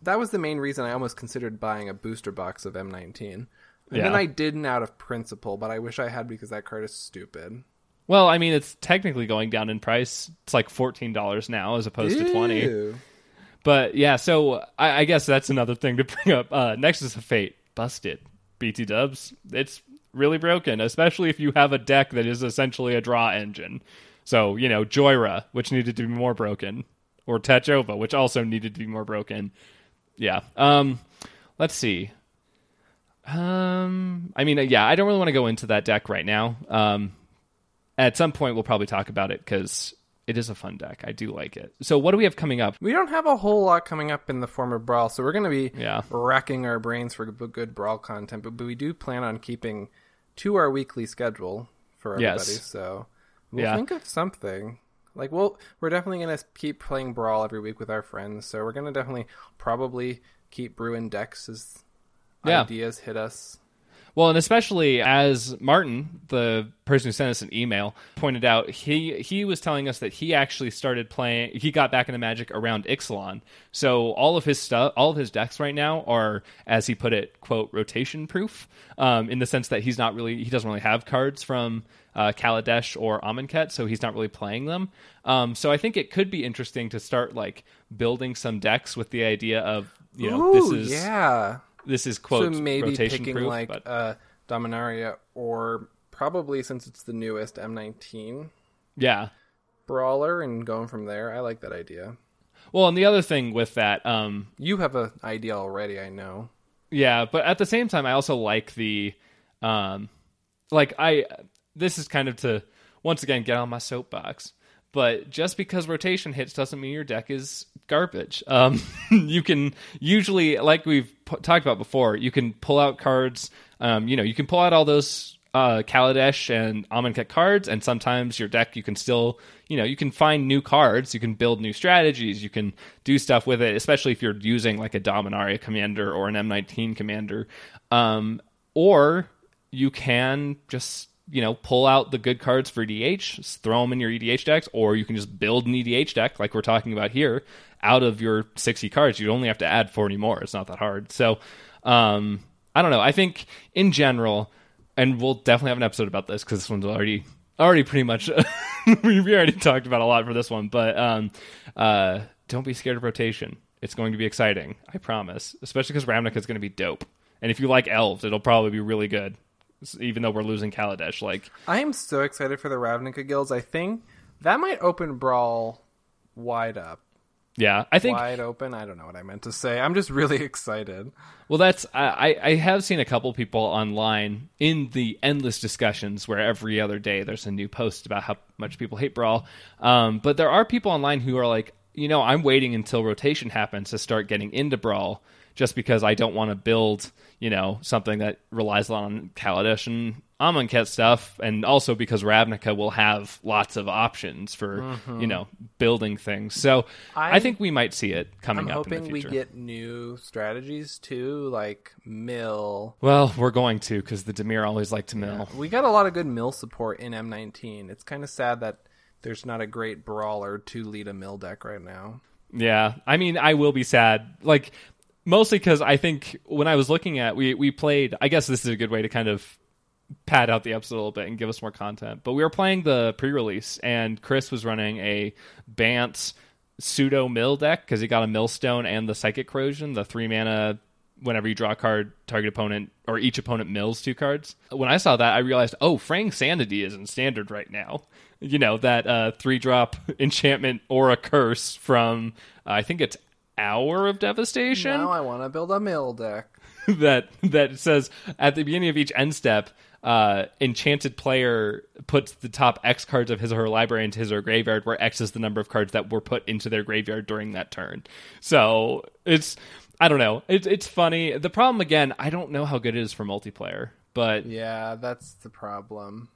[SPEAKER 1] that was the main reason I almost considered buying a booster box of M19. And
[SPEAKER 2] Yeah.
[SPEAKER 1] then I didn't out of principle, but I wish I had because that card is stupid.
[SPEAKER 2] Well, I mean, it's technically going down in price. It's like fourteen dollars now as opposed to twenty.
[SPEAKER 1] Ew.
[SPEAKER 2] But yeah, so I, I guess that's another thing to *laughs* bring up. Uh, Nexus of Fate, busted. BT Dubs, it's really broken, especially if you have a deck that is essentially a draw engine. So you know, Jhoira, which needed to be more broken, or Tatyova, which also needed to be more broken. Yeah. Um, let's see. Um, I mean, uh, yeah, I don't really want to go into that deck right now. Um, at some point we'll probably talk about it because it is a fun deck. I do like it. So what do we have coming up?
[SPEAKER 1] We don't have a whole lot coming up in the form of Brawl, so we're going to be
[SPEAKER 2] Yeah.
[SPEAKER 1] racking our brains for good Brawl content, but, but we do plan on keeping to our weekly schedule for everybody,
[SPEAKER 2] Yes.
[SPEAKER 1] so we'll
[SPEAKER 2] Yeah.
[SPEAKER 1] think of something. Like we'll we're definitely going to keep playing Brawl every week with our friends, so we're going to definitely probably keep brewing decks as
[SPEAKER 2] Yeah.
[SPEAKER 1] ideas hit us.
[SPEAKER 2] Well, and especially as Martin, the person who sent us an email, pointed out, he he was telling us that he actually started playing. He got back into Magic around Ixalan, so all of his stuff, all of his decks right now are, as he put it, quote rotation proof, um, in the sense that he's not really he doesn't really have cards from uh, Kaladesh or Amonkhet, so he's not really playing them. Um, so I think it could be interesting to start like building some decks with the idea of you know this is
[SPEAKER 1] yeah.
[SPEAKER 2] This is quote
[SPEAKER 1] so maybe
[SPEAKER 2] rotation
[SPEAKER 1] picking
[SPEAKER 2] proof,
[SPEAKER 1] like
[SPEAKER 2] but
[SPEAKER 1] uh, Dominaria or probably since it's the newest M19
[SPEAKER 2] yeah.
[SPEAKER 1] brawler and going from there. I like that idea.
[SPEAKER 2] Well, and the other thing with that, um,
[SPEAKER 1] You have an idea already, I know.
[SPEAKER 2] yeah, but at the same time, I also like the, um, like I, this is kind of to once again get on my soapbox. But just because rotation hits doesn't mean your deck is garbage. Um, *laughs* you can usually, like we've p- talked about before, you can pull out cards. Um, you know, you can pull out all those uh, Kaladesh and Amonkhet cards, and sometimes your deck you can still, you know, you can find new cards, you can build new strategies, you can do stuff with it, especially if you're using like a Dominaria commander or an M19 commander, um, or you can just you know pull out the good cards for EDH, throw them in your EDH decks, or you can just build an EDH deck like we're talking about here out of your 60 cards. You only have to add 40 more. It's not that hard. So um, I don't know. I think in general, and we'll definitely have an episode about this because this one's already already pretty much *laughs* we already talked about a lot for this one. But um, uh, don't be scared of rotation. It's going to be exciting. I promise. Especially because Ravnica is going to be dope. And if you like elves, it'll probably be really good. Even though we're losing Kaladesh, like
[SPEAKER 1] I am so excited for the Ravnica guilds. I think that might open Brawl wide up.
[SPEAKER 2] yeah, I think
[SPEAKER 1] wide open. I don't know what I meant to say. I'm just really *laughs* excited.
[SPEAKER 2] Well, that's I, I have seen a couple people online in the endless discussions where every other day there's a new post about how much people hate Brawl. Um, but there are people online who are like, you know, I'm waiting until rotation happens to start getting into Brawl, just because I don't want to build, you know, something that relies a lot on Kaladesh and Amonkhet stuff, and also because Ravnica will have lots of options for, you know, building things. So I,
[SPEAKER 1] Mm-hmm. I-
[SPEAKER 2] think we might see it coming up. I'm up
[SPEAKER 1] hoping we get new strategies too, like mill.
[SPEAKER 2] Well, we're going to because the Dimir always like to mill.
[SPEAKER 1] We got a lot of good mill support in M19. It's kind of sad that there's not a great brawler to lead a mill deck right now.
[SPEAKER 2] Yeah, I mean, I will be sad, like mostly because I think when I was looking at we we played. I guess this is a good way to kind of pad out the episode a little bit and give us more content. But we were playing the pre-release, and Chris was running a Bant pseudo mill deck because he got a millstone and the psychic corrosion, the three mana. Whenever you draw a card, target opponent or each opponent mills two cards. When I saw that, I realized, oh, Fraying Sanity is in standard right now. You know that uh, three drop *laughs* enchantment or a curse from uh, I think it's Hour of Devastation
[SPEAKER 1] Now I want to build a mill deck. *laughs*
[SPEAKER 2] that that says at the beginning of each end step, uh, enchanted player puts the top X cards of his or her library into his or her graveyard, where X is the number of cards that were put into their graveyard during that turn. So it's I don't know. It's it's funny. The problem again, I don't know how good it is for multiplayer, but
[SPEAKER 1] Yeah, that's the problem.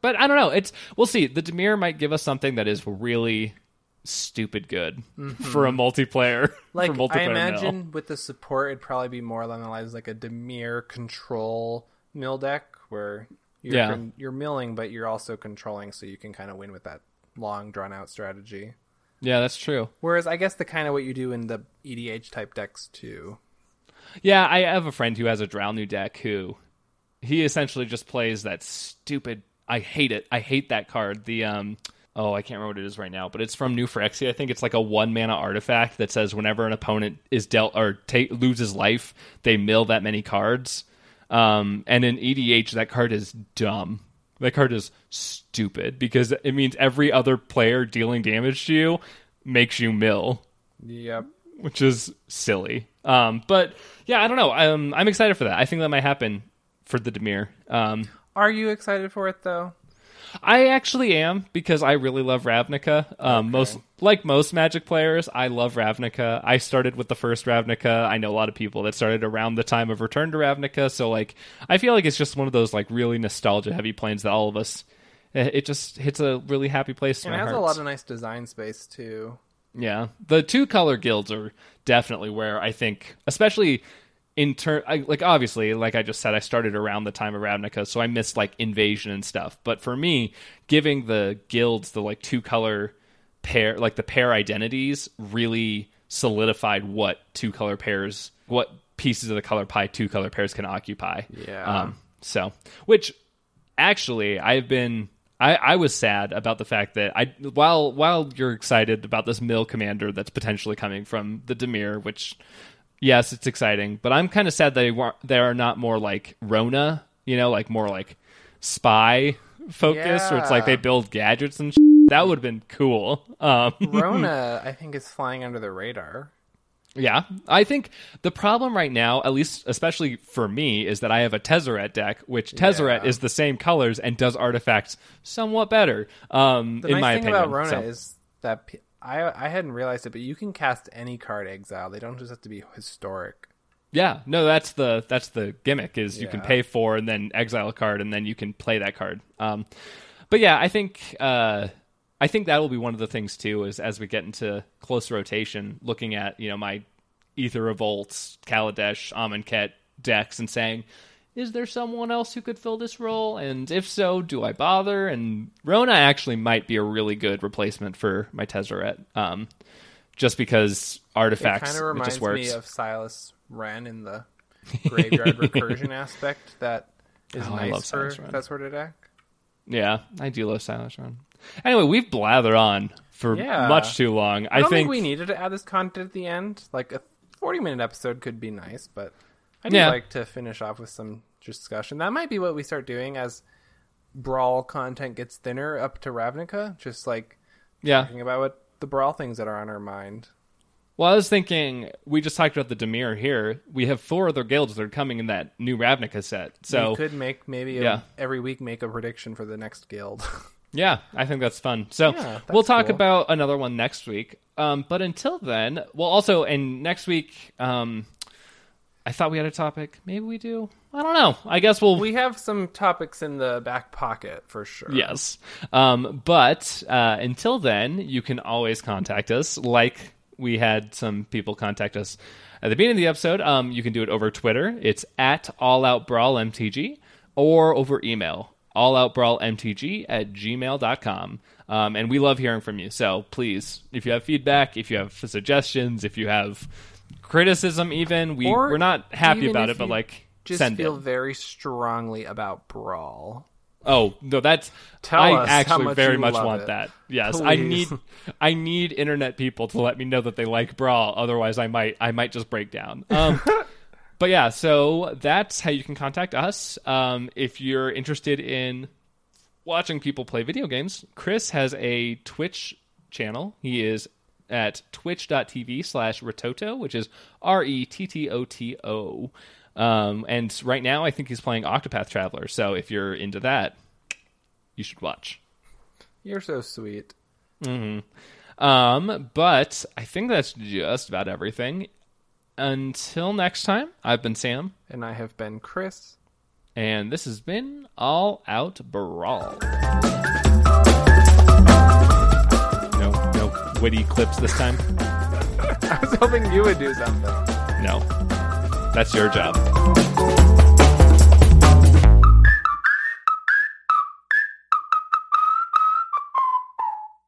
[SPEAKER 2] but I don't know. It's we'll see. The Dimir might give us something that is really stupid good for a multiplayer. *laughs*
[SPEAKER 1] Like
[SPEAKER 2] for multiplayer
[SPEAKER 1] I
[SPEAKER 2] mill.
[SPEAKER 1] imagine with the support, it'd probably be more along the lines like a Dimir control mill deck, where you're
[SPEAKER 2] Yeah.
[SPEAKER 1] con- you're milling, but you're also controlling, so you can kind of win with that long drawn out strategy.
[SPEAKER 2] Yeah, that's true.
[SPEAKER 1] Whereas I guess the kind of what you do in the EDH type decks too.
[SPEAKER 2] Yeah, I have a friend who has a Dralnu deck who he essentially just plays that stupid. I hate it. I hate that card. The um. Oh, I can't remember what it is right now, but it's from New Phyrexia. I think it's like a one mana artifact that says whenever an opponent is dealt or ta- loses life, they mill that many cards. Um, and in EDH, that card is dumb. That card is stupid because it means every other player dealing damage to you makes you mill
[SPEAKER 1] Yep.
[SPEAKER 2] which is silly. Um, but yeah, I don't know. Um, I'm excited for that. I think that might happen for the Dimir. Um,
[SPEAKER 1] Are you excited for it though?
[SPEAKER 2] I actually am because I really love Ravnica. Um, Most like most Magic players, I love Ravnica. I started with the first Ravnica. I know a lot of people that started around the time of Return to Ravnica. So like, I feel like it's just one of those like really nostalgia heavy planes that all of us. eh, It just hits a really happy place.
[SPEAKER 1] And it has a lot of nice design space too.
[SPEAKER 2] Yeah, the two color guilds are definitely where I think, especially in turn, like obviously, like I just said, I started around the time of Ravnica, so I missed like invasion and stuff. But for me, giving the guilds the like two color pair, like the pair identities, really solidified what two color pairs, what pieces of the color pie two color pairs can occupy.
[SPEAKER 1] Yeah.
[SPEAKER 2] Um, so, which actually I've been I, I was sad about the fact that I while while you're excited about this mill commander that's potentially coming from the Dimir, which yes, it's exciting, but I'm kind of sad they weren't they are not more like Rona, you know, like more like spy focused, or it's like they build gadgets and sh- that would have been cool. Um,
[SPEAKER 1] Rona, *laughs* I think, is flying under the radar.
[SPEAKER 2] Yeah, I think the problem right now, at least especially for me, is that I have a Tezzeret deck, which Tezzeret
[SPEAKER 1] Yeah.
[SPEAKER 2] is the same colors and does artifacts somewhat better. Um,
[SPEAKER 1] The
[SPEAKER 2] in
[SPEAKER 1] nice
[SPEAKER 2] my
[SPEAKER 1] thing
[SPEAKER 2] opinion,
[SPEAKER 1] about Rona
[SPEAKER 2] So,
[SPEAKER 1] is that I I hadn't realized it, but you can cast any card exile. They don't just have to be historic.
[SPEAKER 2] yeah, no, that's the that's the gimmick is you can pay for and then exile a card and then you can play that card. Um, but yeah, I think uh, I think that will be one of the things too. Is as we get into close rotation, looking at you know my Aether Revolts, Kaladesh, Amonkhet decks, and saying, is there someone else who could fill this role? And if so, do I bother? And Rona actually might be a really good replacement for my Tezzeret, um, just because artifacts.
[SPEAKER 1] It kind of reminds me of Silas Renn in the graveyard *laughs* recursion aspect that is
[SPEAKER 2] Oh,
[SPEAKER 1] nice for that sort of deck.
[SPEAKER 2] Yeah, I do love Silas Renn. Anyway, we've blathered on for
[SPEAKER 1] Yeah.
[SPEAKER 2] much too long.
[SPEAKER 1] I
[SPEAKER 2] I,
[SPEAKER 1] don't think,
[SPEAKER 2] think
[SPEAKER 1] we needed to add this content at the end. Like a forty-minute episode could be nice, but I do
[SPEAKER 2] Yeah.
[SPEAKER 1] like to finish off with some discussion. That might be what we start doing as brawl content gets thinner up to Ravnica. Just like
[SPEAKER 2] yeah.
[SPEAKER 1] talking about what the brawl things that are on our mind.
[SPEAKER 2] Well, I was thinking we just talked about the Dimir here. We have four other guilds that are coming in that new Ravnica set. So
[SPEAKER 1] we could make maybe a,
[SPEAKER 2] Yeah.
[SPEAKER 1] every week make a prediction for the next guild. *laughs*
[SPEAKER 2] Yeah, I think that's fun. So
[SPEAKER 1] Yeah, that's
[SPEAKER 2] we'll talk
[SPEAKER 1] cool.
[SPEAKER 2] about another one next week. Um, but until then, well, also, and next week, um, I thought we had a topic. Maybe we do. I don't know. I guess we'll.
[SPEAKER 1] we have some topics in the back pocket for sure.
[SPEAKER 2] yes. Um, but uh, until then, you can always contact us. Like we had some people contact us at the beginning of the episode. Um, you can do it over Twitter. It's at All Out Brawl MTG or over email alloutbrawlmtg at gmail.com. Um, and we love hearing from you. So please, if you have feedback, if you have suggestions, if you have criticism, even we
[SPEAKER 1] Or
[SPEAKER 2] we're not happy about it, but like
[SPEAKER 1] Just
[SPEAKER 2] send
[SPEAKER 1] feel
[SPEAKER 2] it.
[SPEAKER 1] very strongly about brawl.
[SPEAKER 2] Oh no, that's
[SPEAKER 1] Tell
[SPEAKER 2] I
[SPEAKER 1] us how
[SPEAKER 2] actually
[SPEAKER 1] much
[SPEAKER 2] very much want
[SPEAKER 1] it.
[SPEAKER 2] that. Yes, I need I need internet people to let me know that they like brawl. Otherwise, I might I might just break down. Um, *laughs* but yeah, so that's how you can contact us. Um, if you're interested in watching people play video games, Chris has a Twitch channel. He is at twitch.tv slash Retoto, which is R E T T O T O. Um, and right now, I think he's playing Octopath Traveler. So if you're into that, you should watch.
[SPEAKER 1] You're so sweet.
[SPEAKER 2] Um, but I think that's just about everything. Until next time, I've been Sam,
[SPEAKER 1] And I have been Chris.
[SPEAKER 2] and this has been All Out Brawl. Witty clips this time. *laughs*
[SPEAKER 1] I was hoping you would do something.
[SPEAKER 2] No, that's your job.